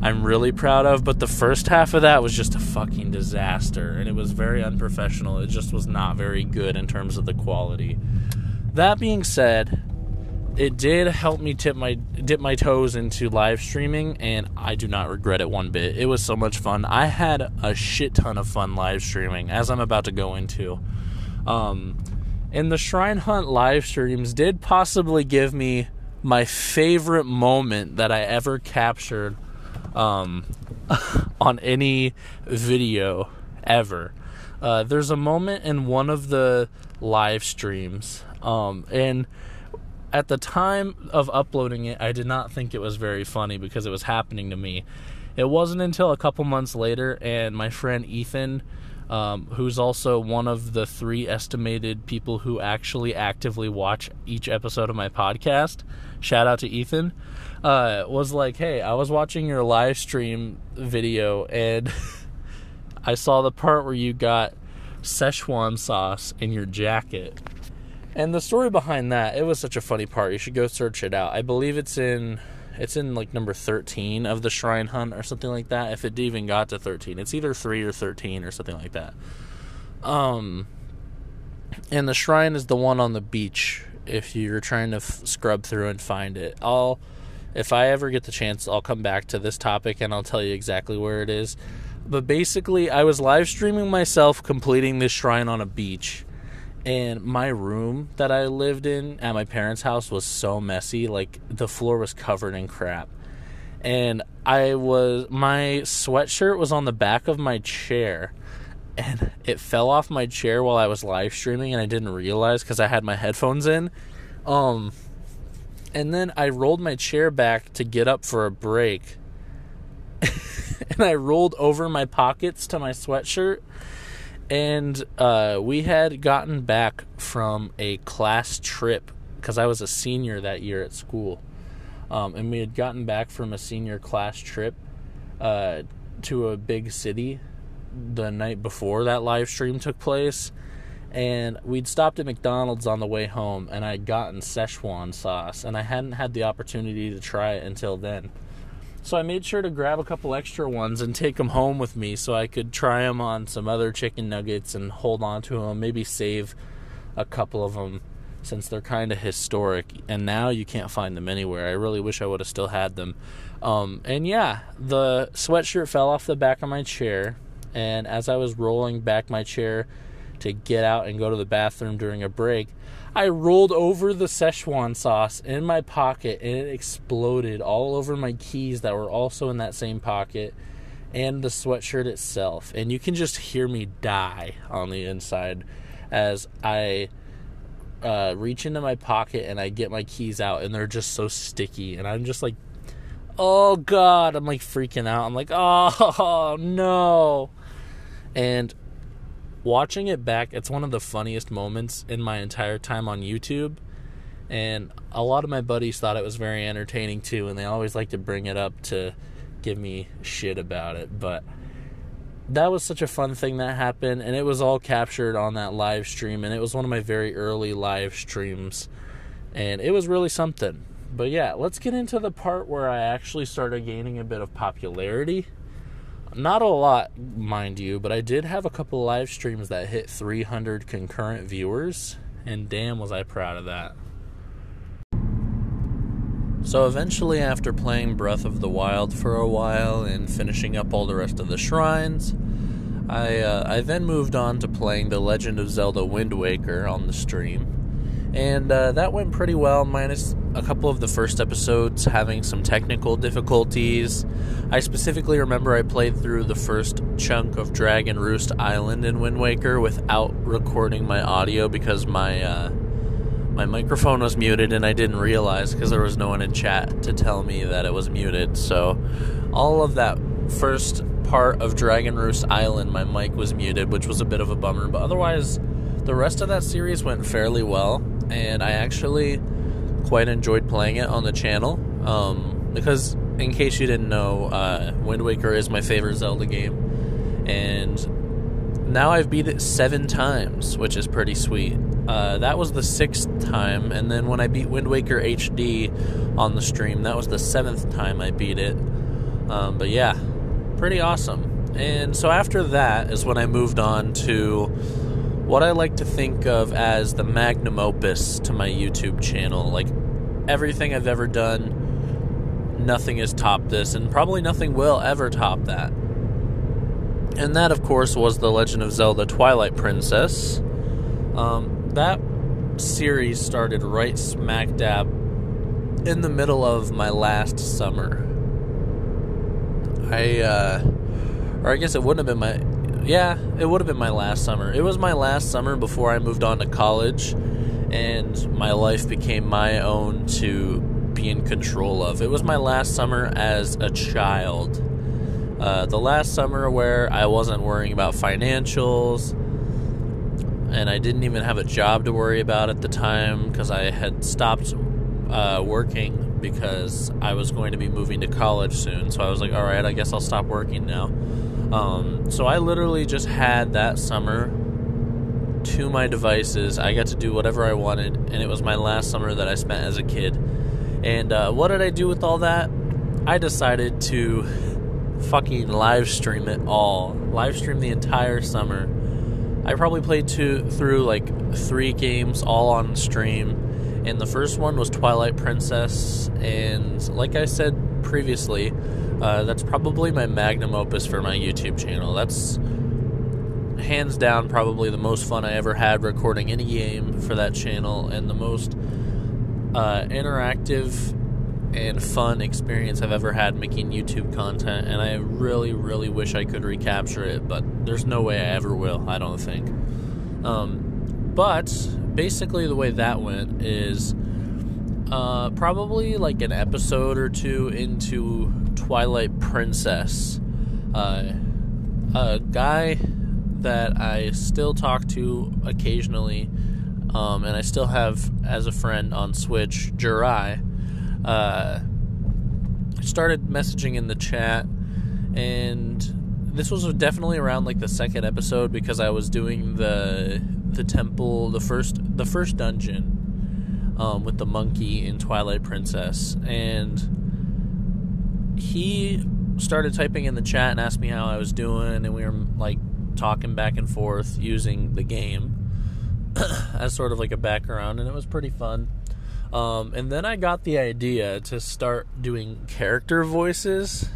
Speaker 1: I'm really proud of, but the first half of that was just a fucking disaster and it was very unprofessional. It just was not very good in terms of the quality. That being said, it did help me tip my dip my toes into live streaming and I do not regret it one bit. It was so much fun. I had a shit ton of fun live streaming as I'm about to go into. Um, and the Shrine Hunt live streams did possibly give me my favorite moment that I ever captured um, on any video ever. Uh, there's a moment in one of the live streams, um, and at the time of uploading it, I did not think it was very funny because it was happening to me. It wasn't until a couple months later, and my friend Ethan um, who's also one of the three estimated people who actually actively watch each episode of my podcast. Shout out to Ethan. Uh, was like, hey, I was watching your live stream video and I saw the part where you got Szechuan sauce in your jacket. And the story behind that, it was such a funny part. You should go search it out. I believe it's in it's in like number 13 of the Shrine Hunt or something like that. If it even got to 13, it's either 3 or 13 or something like that. Um, and the shrine is the one on the beach. If you're trying to f- scrub through and find it, I'll, if I ever get the chance, I'll come back to this topic and I'll tell you exactly where it is. But basically, I was live streaming myself completing this shrine on a beach and my room that I lived in at my parents' house was so messy. Like the floor was covered in crap. And I was my sweatshirt was on the back of my chair and it fell off my chair while I was live streaming and I didn't realize cuz I had my headphones in. Um and then I rolled my chair back to get up for a break. and I rolled over my pockets to my sweatshirt and uh, we had gotten back from a class trip because I was a senior that year at school, um, and we had gotten back from a senior class trip uh, to a big city the night before that live stream took place. And we'd stopped at McDonald's on the way home, and I'd gotten Szechuan sauce, and I hadn't had the opportunity to try it until then. So I made sure to grab a couple extra ones and take them home with me so I could try them on some other chicken nuggets and hold on to them, maybe save a couple of them since they're kind of historic and now you can't find them anywhere. I really wish I would have still had them. Um, and yeah, the sweatshirt fell off the back of my chair, and as I was rolling back my chair to get out and go to the bathroom during a break, I rolled over the Szechuan sauce in my pocket and it exploded all over my keys that were also in that same pocket and the sweatshirt itself. And you can just hear me die on the inside as I uh, reach into my pocket and I get my keys out and they're just so sticky. And I'm just like, oh God. I'm like freaking out. I'm like, oh no. And watching it back, it's one of the funniest moments in my entire time on YouTube. And a lot of my buddies thought it was very entertaining too, and they always like to bring it up to give me shit about it. But that was such a fun thing that happened, and it was all captured on that live stream, and it was one of my very early live streams, and it was really something. But yeah, let's get into the part where I actually started gaining a bit of popularity. Not a lot, mind you, but I did have a couple live streams that hit 300 concurrent viewers, and damn was I proud of that. So eventually, after playing Breath of the Wild for a while and finishing up all the rest of the shrines, I uh, I then moved on to playing The Legend of Zelda Wind Waker on the stream, and uh, that went pretty well. Minus a couple of the first episodes having some technical difficulties. I specifically remember I played through the first chunk of Dragon Roost Island in Wind Waker without recording my audio because my uh, my microphone was muted and I didn't realize because there was no one in chat to tell me that it was muted. So, all of that first part of Dragon Roost Island, my mic was muted, which was a bit of a bummer. But otherwise, the rest of that series went fairly well, and I actually quite enjoyed playing it on the channel. Um, because, in case you didn't know, uh, Wind Waker is my favorite Zelda game, and now I've beat it seven times, which is pretty sweet. Uh, that was the sixth time, and then when I beat Wind Waker HD on the stream, that was the seventh time I beat it. Um, but yeah, pretty awesome. And so after that is when I moved on to what I like to think of as the magnum opus to my YouTube channel. Like everything I've ever done, nothing has topped this, and probably nothing will ever top that. And that, of course, was The Legend of Zelda Twilight Princess. Um, that series started right smack dab in the middle of my last summer. I, uh, or I guess it wouldn't have been my, yeah, it would have been my last summer. It was my last summer before I moved on to college and my life became my own to be in control of. It was my last summer as a child. Uh, the last summer where I wasn't worrying about financials and I didn't even have a job to worry about at the time because I had stopped uh, working because I was going to be moving to college soon. So I was like, all right, I guess I'll stop working now. Um, so I literally just had that summer to my devices. I got to do whatever I wanted, and it was my last summer that I spent as a kid. And uh, what did I do with all that? I decided to fucking live stream it all. Live stream the entire summer I probably played two through like three games all on stream, and the first one was Twilight Princess, and like I said previously, uh, that's probably my magnum opus for my YouTube channel. That's hands down probably the most fun I ever had recording any game for that channel, and the most uh, interactive and fun experience I've ever had making YouTube content, and I really, really wish I could recapture it, but there's no way I ever will, I don't think. Um, but basically, the way that went is uh, probably like an episode or two into Twilight Princess. Uh, a guy that I still talk to occasionally, um, and I still have as a friend on Switch, Jirai uh, started messaging in the chat, and this was definitely around like the second episode because I was doing the the temple, the first the first dungeon um, with the monkey in Twilight Princess, and he started typing in the chat and asked me how I was doing, and we were like talking back and forth using the game as sort of like a background, and it was pretty fun. Um, and then I got the idea to start doing character voices.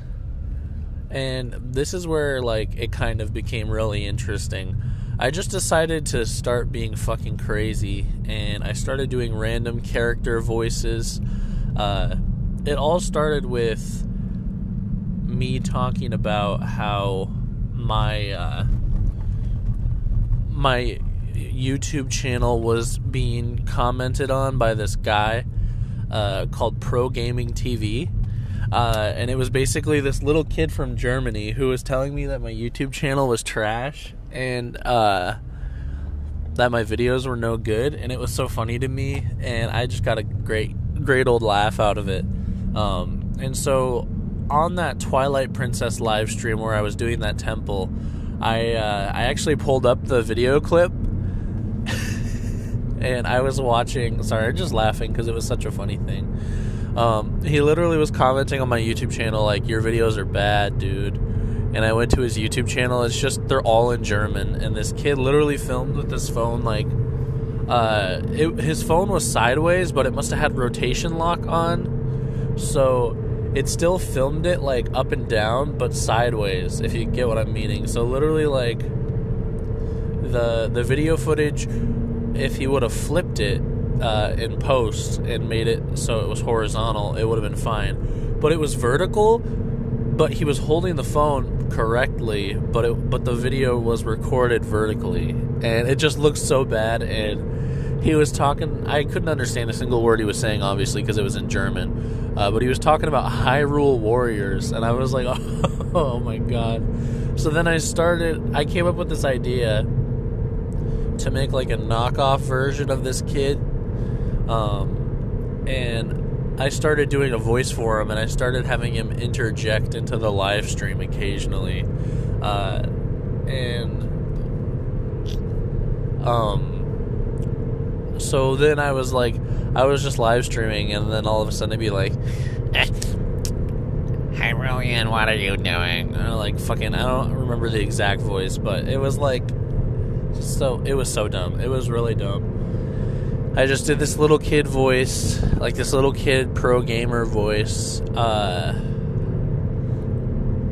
Speaker 1: And this is where like it kind of became really interesting. I just decided to start being fucking crazy and I started doing random character voices. Uh, it all started with me talking about how my uh, my YouTube channel was being commented on by this guy uh, called Pro Gaming TV. Uh, and it was basically this little kid from Germany who was telling me that my YouTube channel was trash and uh, that my videos were no good. And it was so funny to me. And I just got a great, great old laugh out of it. Um, and so on that Twilight Princess live stream where I was doing that temple, I uh, I actually pulled up the video clip, and I was watching. Sorry, I'm just laughing because it was such a funny thing. Um, he literally was commenting on my YouTube channel like, "Your videos are bad, dude." And I went to his YouTube channel. It's just they're all in German, and this kid literally filmed with this phone like, uh, it, his phone was sideways, but it must have had rotation lock on, so it still filmed it like up and down, but sideways. If you get what I'm meaning. So literally like the the video footage, if he would have flipped it uh, in post and made it so it was horizontal, it would have been fine. But it was vertical, but he was holding the phone correctly, but it but the video was recorded vertically, and it just looked so bad. And he was talking, I couldn't understand a single word he was saying, obviously because it was in German. Uh, but he was talking about Hyrule Warriors, and I was like, oh, oh my god. So then I started, I came up with this idea to make like a knockoff version of this kid um, and I started doing a voice for him, and I started having him interject into the live stream occasionally. Uh, and um, so then I was like, I was just live streaming, and then all of a sudden I'd be like, eh, "Hi, Ryan, what are you doing?" And like, "Fucking," I don't remember the exact voice, but it was like, so it was so dumb. It was really dumb. I just did this little kid voice, like this little kid pro gamer voice, uh,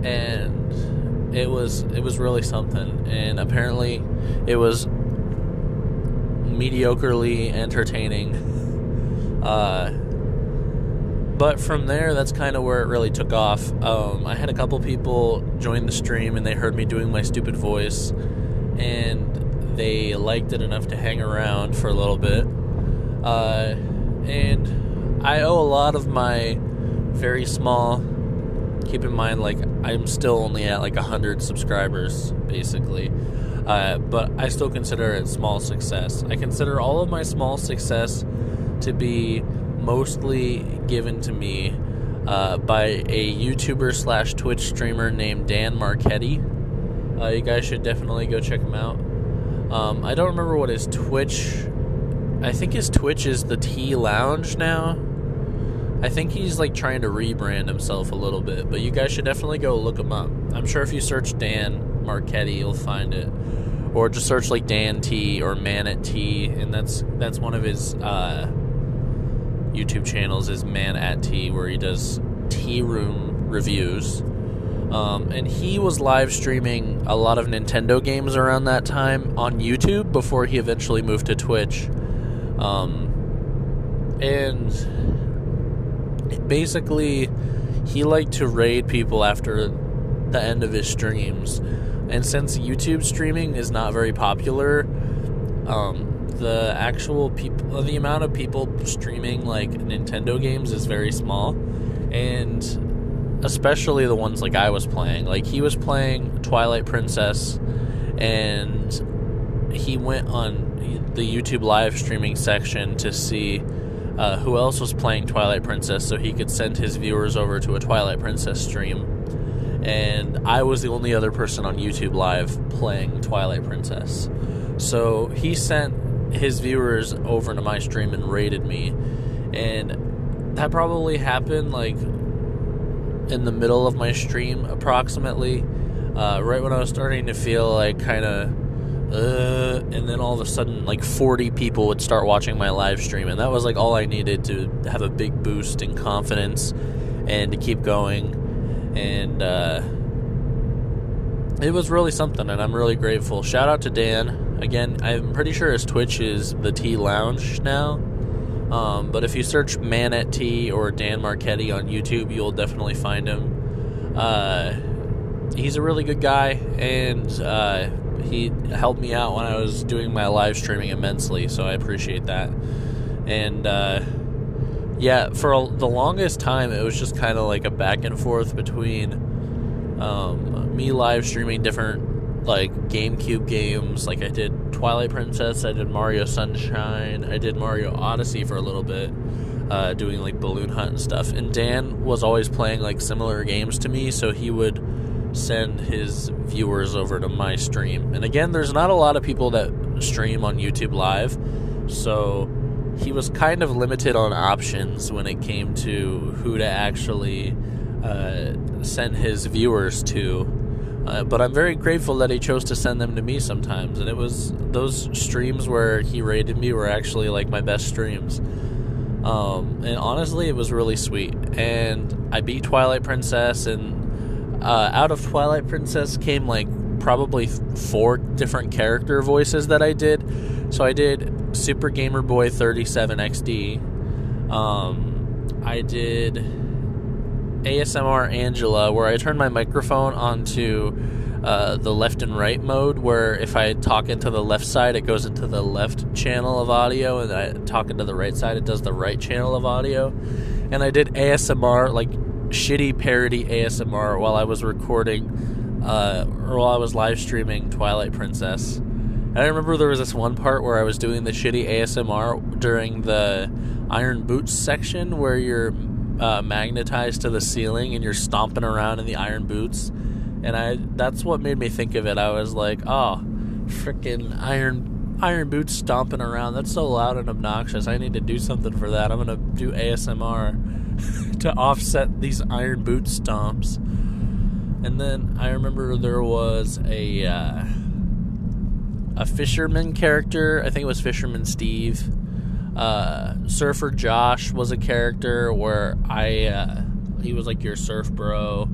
Speaker 1: and it was it was really something. And apparently, it was mediocrely entertaining. Uh, but from there, that's kind of where it really took off. Um, I had a couple people join the stream, and they heard me doing my stupid voice, and they liked it enough to hang around for a little bit. Uh, and I owe a lot of my very small. Keep in mind, like I'm still only at like hundred subscribers, basically. Uh, but I still consider it small success. I consider all of my small success to be mostly given to me uh, by a YouTuber slash Twitch streamer named Dan Marchetti. Uh, you guys should definitely go check him out. Um, I don't remember what his Twitch I think his Twitch is the T Lounge now. I think he's like trying to rebrand himself a little bit, but you guys should definitely go look him up. I'm sure if you search Dan Marchetti, you'll find it, or just search like Dan T or Man at T, and that's that's one of his uh, YouTube channels is Man at T, where he does tea room reviews. Um, and he was live streaming a lot of Nintendo games around that time on YouTube before he eventually moved to Twitch. Um, and basically, he liked to raid people after the end of his streams. And since YouTube streaming is not very popular, um, the actual people, the amount of people streaming like Nintendo games is very small, and especially the ones like I was playing. Like he was playing Twilight Princess, and he went on the YouTube live streaming section to see uh, who else was playing Twilight Princess so he could send his viewers over to a Twilight Princess stream. And I was the only other person on YouTube live playing Twilight Princess. So he sent his viewers over to my stream and rated me. And that probably happened like in the middle of my stream, approximately. Uh, right when I was starting to feel like kind of uh, and then all of a sudden, like 40 people would start watching my live stream, and that was like all I needed to have a big boost in confidence and to keep going. And uh, it was really something, and I'm really grateful. Shout out to Dan. Again, I'm pretty sure his Twitch is the T Lounge now. Um, but if you search Man at or Dan Marchetti on YouTube, you'll definitely find him. Uh, he's a really good guy, and uh, he helped me out when I was doing my live streaming immensely, so I appreciate that. And uh, yeah, for a, the longest time, it was just kind of like a back and forth between um, me live streaming different like GameCube games. Like I did Twilight Princess, I did Mario Sunshine, I did Mario Odyssey for a little bit. Uh, doing like balloon hunt and stuff and dan was always playing like similar games to me so he would send his viewers over to my stream. And again, there's not a lot of people that stream on YouTube Live, so he was kind of limited on options when it came to who to actually uh, send his viewers to. Uh, but I'm very grateful that he chose to send them to me sometimes, and it was those streams where he rated me were actually like my best streams. Um, and honestly, it was really sweet. And I beat Twilight Princess, and uh, out of Twilight Princess came like probably four different character voices that I did. So I did Super Gamer Boy 37 XD. Um, I did ASMR Angela, where I turned my microphone onto uh, the left and right mode, where if I talk into the left side, it goes into the left channel of audio, and I talk into the right side, it does the right channel of audio. And I did ASMR, like shitty parody ASMR, while I was recording, uh, or while I was live streaming Twilight Princess. And I remember there was this one part where I was doing the shitty ASMR during the Iron Boots section, where you're uh, magnetized to the ceiling and you're stomping around in the iron boots and I that's what made me think of it. I was like, oh, freaking iron iron boots stomping around. That's so loud and obnoxious. I need to do something for that. I'm gonna do ASMR to offset these iron boot stomps. And then I remember there was a uh, a fisherman character. I think it was Fisherman Steve. Uh, Surfer Josh was a character where I uh, he was like your surf bro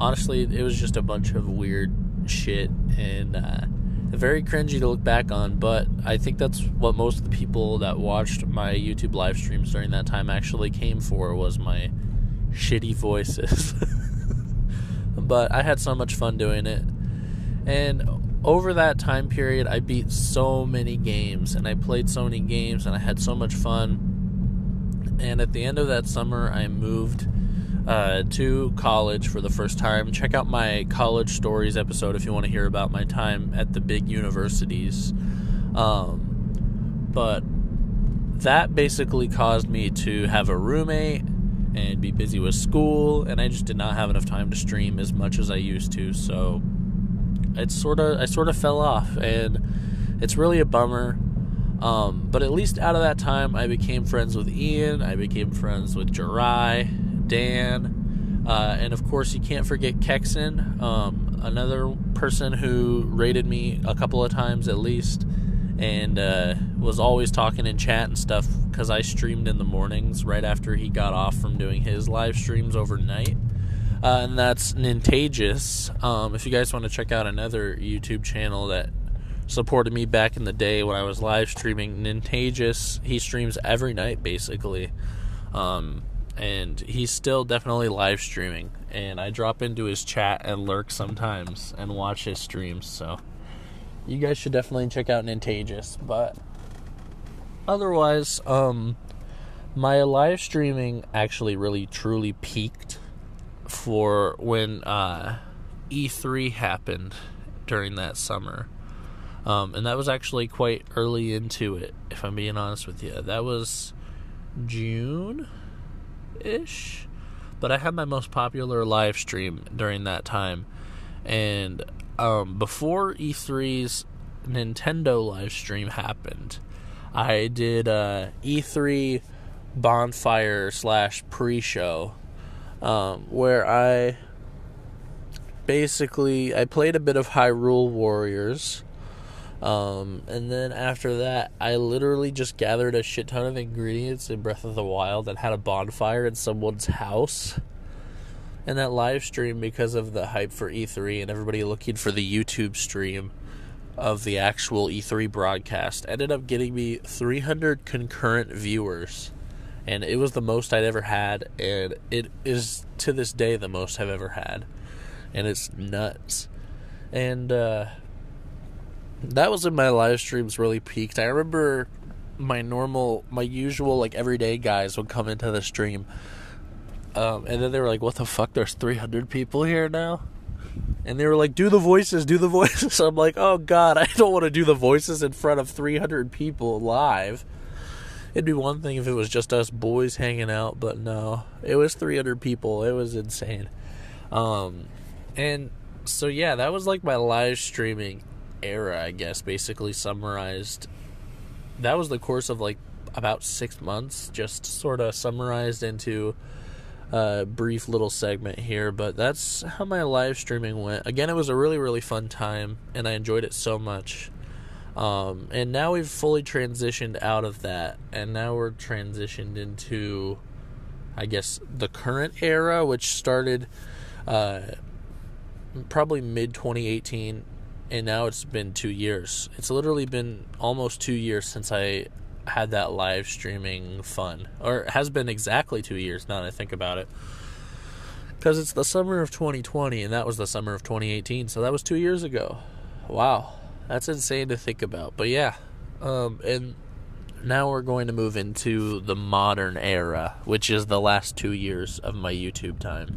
Speaker 1: honestly, it was just a bunch of weird shit and uh, very cringy to look back on. But I think that's what most of the people that watched my YouTube live streams during that time actually came for was my shitty voices. but I had so much fun doing it. And over that time period, I beat so many games and I played so many games and I had so much fun. And at the end of that summer, I moved uh, to college for the first time. Check out my college stories episode if you want to hear about my time at the big universities. Um, but that basically caused me to have a roommate and be busy with school, and I just did not have enough time to stream as much as I used to. So it's sort of I sort of fell off, and it's really a bummer. Um, but at least out of that time, I became friends with Ian. I became friends with Jirai Dan, uh, and of course, you can't forget Kexen, um, another person who rated me a couple of times at least, and uh, was always talking in chat and stuff because I streamed in the mornings right after he got off from doing his live streams overnight. Uh, and that's Nintagious. Um, if you guys want to check out another YouTube channel that supported me back in the day when I was live streaming, Nintagious, he streams every night basically. Um, and he's still definitely live streaming. And I drop into his chat and lurk sometimes and watch his streams. So you guys should definitely check out Nintagious. But otherwise, um, my live streaming actually really truly peaked for when uh, E3 happened during that summer. Um, and that was actually quite early into it, if I'm being honest with you. That was June ish. But I had my most popular live stream during that time. And um, before E3's Nintendo live stream happened, I did a E3 bonfire slash pre show um, where I basically I played a bit of Hyrule Warriors um, and then after that, I literally just gathered a shit ton of ingredients in Breath of the Wild and had a bonfire in someone's house. And that live stream, because of the hype for E3 and everybody looking for the YouTube stream of the actual E3 broadcast, ended up getting me 300 concurrent viewers. And it was the most I'd ever had, and it is to this day the most I've ever had. And it's nuts. And, uh, that was when my live streams really peaked. I remember my normal, my usual, like everyday guys would come into the stream, um, and then they were like, "What the fuck? There's 300 people here now." And they were like, "Do the voices, do the voices." I'm like, "Oh God, I don't want to do the voices in front of 300 people live." It'd be one thing if it was just us boys hanging out, but no, it was 300 people. It was insane. Um, and so yeah, that was like my live streaming era, I guess, basically summarized. That was the course of like about six months, just sort of summarized into a brief little segment here. But that's how my live streaming went. Again, it was a really, really fun time, and I enjoyed it so much. Um, and now we've fully transitioned out of that, and now we're transitioned into, I guess, the current era, which started uh, probably mid 2018, and now it's been two years. It's literally been almost two years since I had that live streaming fun, or it has been exactly two years now that I think about it. Because it's the summer of 2020, and that was the summer of 2018, so that was two years ago. Wow. That's insane to think about. But yeah, um, and now we're going to move into the modern era, which is the last two years of my YouTube time.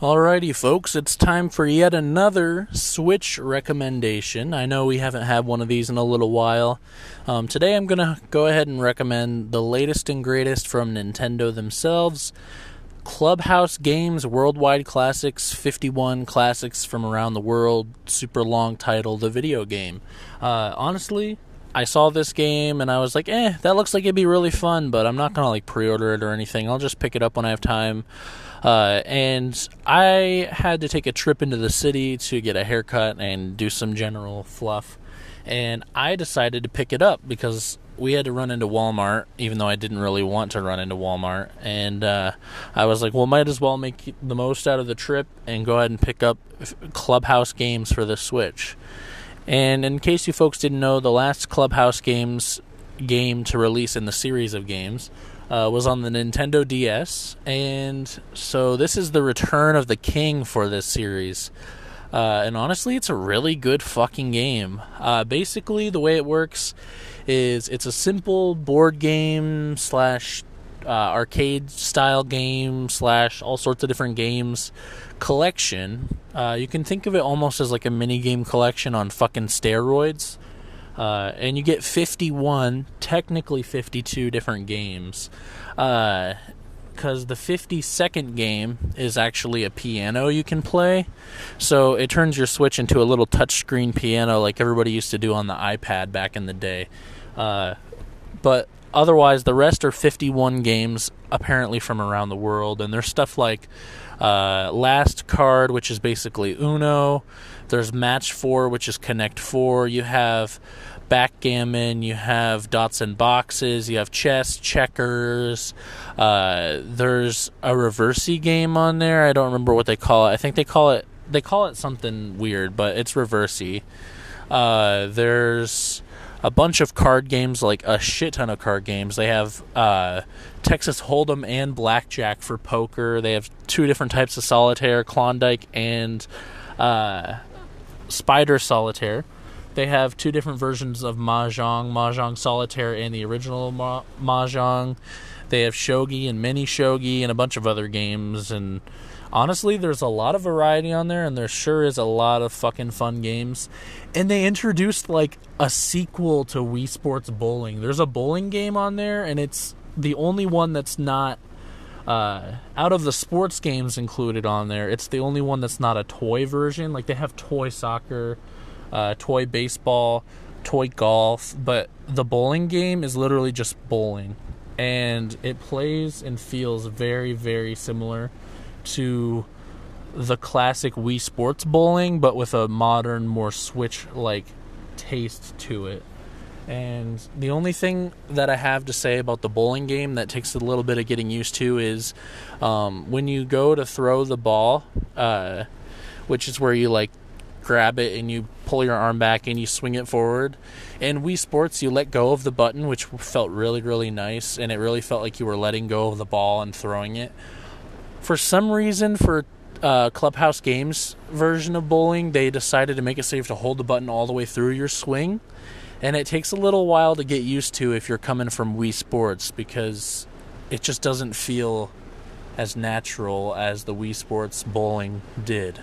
Speaker 1: Alrighty, folks, it's time for yet another Switch recommendation. I know we haven't had one of these in a little while. Um, today I'm going to go ahead and recommend the latest and greatest from Nintendo themselves. Clubhouse Games Worldwide Classics 51 Classics from Around the World, super long title, the video game. Uh, honestly, I saw this game and I was like, eh, that looks like it'd be really fun, but I'm not gonna like pre order it or anything. I'll just pick it up when I have time. Uh, and I had to take a trip into the city to get a haircut and do some general fluff. And I decided to pick it up because we had to run into Walmart, even though I didn't really want to run into Walmart. And uh, I was like, well, might as well make the most out of the trip and go ahead and pick up Clubhouse games for the Switch. And in case you folks didn't know, the last Clubhouse games game to release in the series of games uh, was on the Nintendo DS. And so this is the return of the king for this series. Uh, and honestly, it's a really good fucking game. Uh, basically, the way it works is it's a simple board game slash uh, arcade style game slash all sorts of different games collection. Uh, you can think of it almost as like a mini game collection on fucking steroids. Uh, and you get 51, technically 52 different games. Because the 52nd game is actually a piano you can play. So it turns your Switch into a little touchscreen piano like everybody used to do on the iPad back in the day. Uh, but otherwise, the rest are 51 games apparently from around the world, and there's stuff like uh, Last Card, which is basically Uno. There's Match Four, which is Connect Four. You have backgammon, you have dots and boxes, you have chess, checkers. Uh, there's a Reversi game on there. I don't remember what they call it. I think they call it they call it something weird, but it's Reversi. Uh, there's a bunch of card games, like a shit ton of card games. They have uh, Texas Hold'em and Blackjack for poker. They have two different types of solitaire, Klondike and uh, Spider Solitaire. They have two different versions of Mahjong, Mahjong Solitaire and the original Ma- Mahjong. They have Shogi and Mini Shogi and a bunch of other games. And honestly, there's a lot of variety on there, and there sure is a lot of fucking fun games. And they introduced like a sequel to Wii Sports Bowling. There's a bowling game on there, and it's the only one that's not uh, out of the sports games included on there. It's the only one that's not a toy version. Like they have toy soccer, uh, toy baseball, toy golf, but the bowling game is literally just bowling, and it plays and feels very, very similar to the classic Wii Sports bowling, but with a modern, more Switch like taste to it. And the only thing that I have to say about the bowling game that takes a little bit of getting used to is um, when you go to throw the ball, uh, which is where you like grab it and you pull your arm back and you swing it forward. In Wii Sports, you let go of the button, which felt really, really nice, and it really felt like you were letting go of the ball and throwing it. For some reason, for uh, Clubhouse Games version of bowling, they decided to make it safe to hold the button all the way through your swing and it takes a little while to get used to if you're coming from Wii Sports because it just doesn't feel as natural as the Wii Sports bowling did.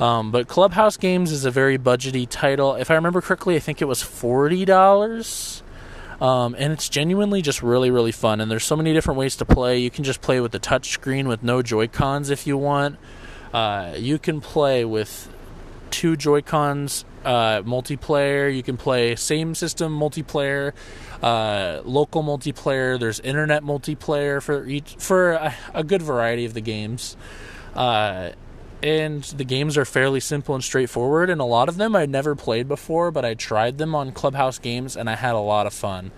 Speaker 1: Um, but Clubhouse Games is a very budgety title. If I remember correctly, I think it was forty dollars. Um, and it's genuinely just really, really fun. And there's so many different ways to play. You can just play with the touch screen with no Joy Cons if you want. Uh, you can play with two Joy Cons uh, multiplayer. You can play same system multiplayer, uh, local multiplayer. There's internet multiplayer for each for a, a good variety of the games. And the games are fairly simple and straightforward and a lot of them I'd never played before but I tried them on Clubhouse games and I had a lot of fun.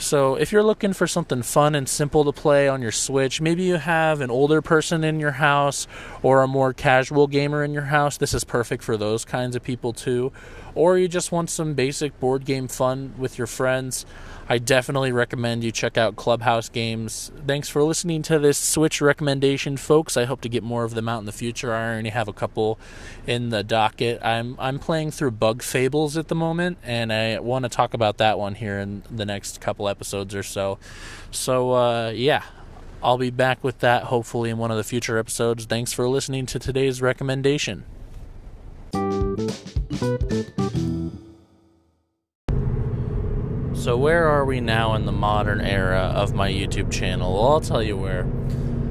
Speaker 1: So, if you're looking for something fun and simple to play on your Switch, maybe you have an older person in your house or a more casual gamer in your house, this is perfect for those kinds of people too. Or you just want some basic board game fun with your friends, I definitely recommend you check out Clubhouse Games. Thanks for listening to this Switch recommendation, folks. I hope to get more of them out in the future. I already have a couple in the docket. I'm I'm playing through Bug Fables at the moment, and I want to talk about that one here in the next couple episodes or so. So uh, yeah, I'll be back with that hopefully in one of the future episodes. Thanks for listening to today's recommendation. So, where are we now in the modern era of my YouTube channel? Well, I'll tell you where.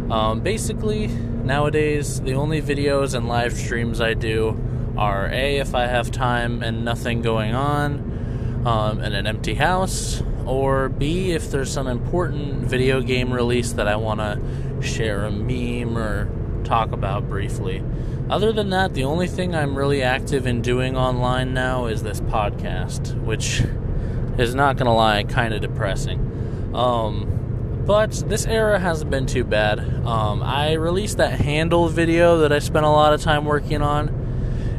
Speaker 1: Um, basically, nowadays, the only videos and live streams I do are A, if I have time and nothing going on um, an empty house, or B, if there's some important video game release that I want to share a meme or talk about briefly. Other than that, the only thing I'm really active in doing online now is this podcast, which is not gonna lie, kind of depressing. Um, but this era hasn't been too bad. Um, I released that handle video that I spent a lot of time working on,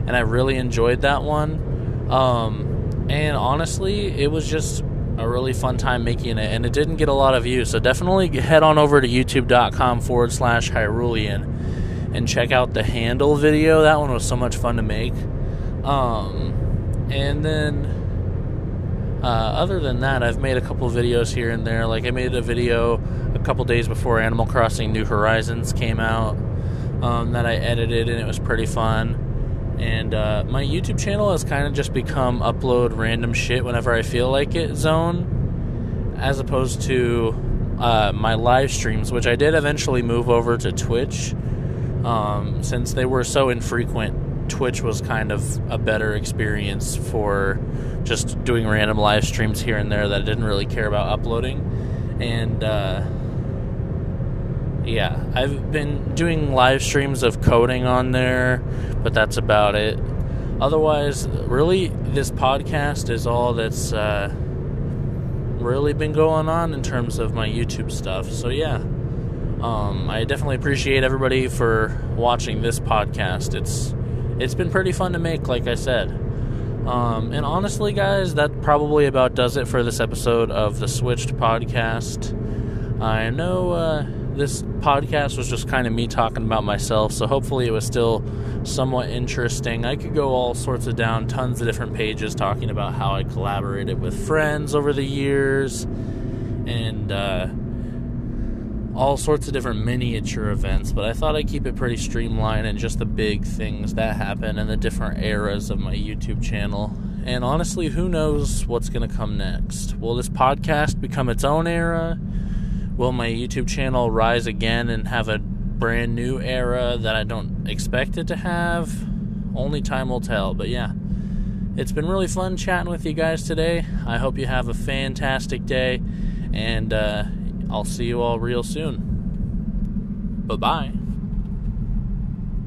Speaker 1: and I really enjoyed that one. Um, and honestly, it was just a really fun time making it, and it didn't get a lot of views. So definitely head on over to youtube.com forward slash Hyrulean and check out the handle video. That one was so much fun to make. Um, and then uh, other than that, I've made a couple videos here and there. Like I made a video a couple days before Animal Crossing New Horizons came out um, that I edited, and it was pretty fun. And uh, my YouTube channel has kind of just become upload random shit whenever I feel like it zone, as opposed to uh, my live streams, which I did eventually move over to Twitch um, since they were so infrequent Twitch was kind of a better experience for just doing random live streams here and there that I didn't really care about uploading. And uh, yeah, I've been doing live streams of coding on there, but that's about it. Otherwise, really, this podcast is all that's uh, really been going on in terms of my YouTube stuff. So, yeah. Um, I definitely appreciate everybody for watching this podcast. It's it's been pretty fun to make, like I said. Um, and honestly, guys, that probably about does it for this episode of the Switched podcast. I know uh, this podcast was just kind of me talking about myself, so hopefully it was still somewhat interesting. I could go all sorts of down tons of different pages talking about how I collaborated with friends over the years and uh, all sorts of different miniature events, but I thought I'd keep it pretty streamlined and just the big things that happen in the different eras of my YouTube channel. And honestly, who knows what's going to come next? Will this podcast become its own era? Will my YouTube channel rise again and have a brand new era that I don't expect it to have? Only time will tell, but yeah. It's been really fun chatting with you guys today. I hope you have a fantastic day and uh, I'll see you all real soon. Bye bye.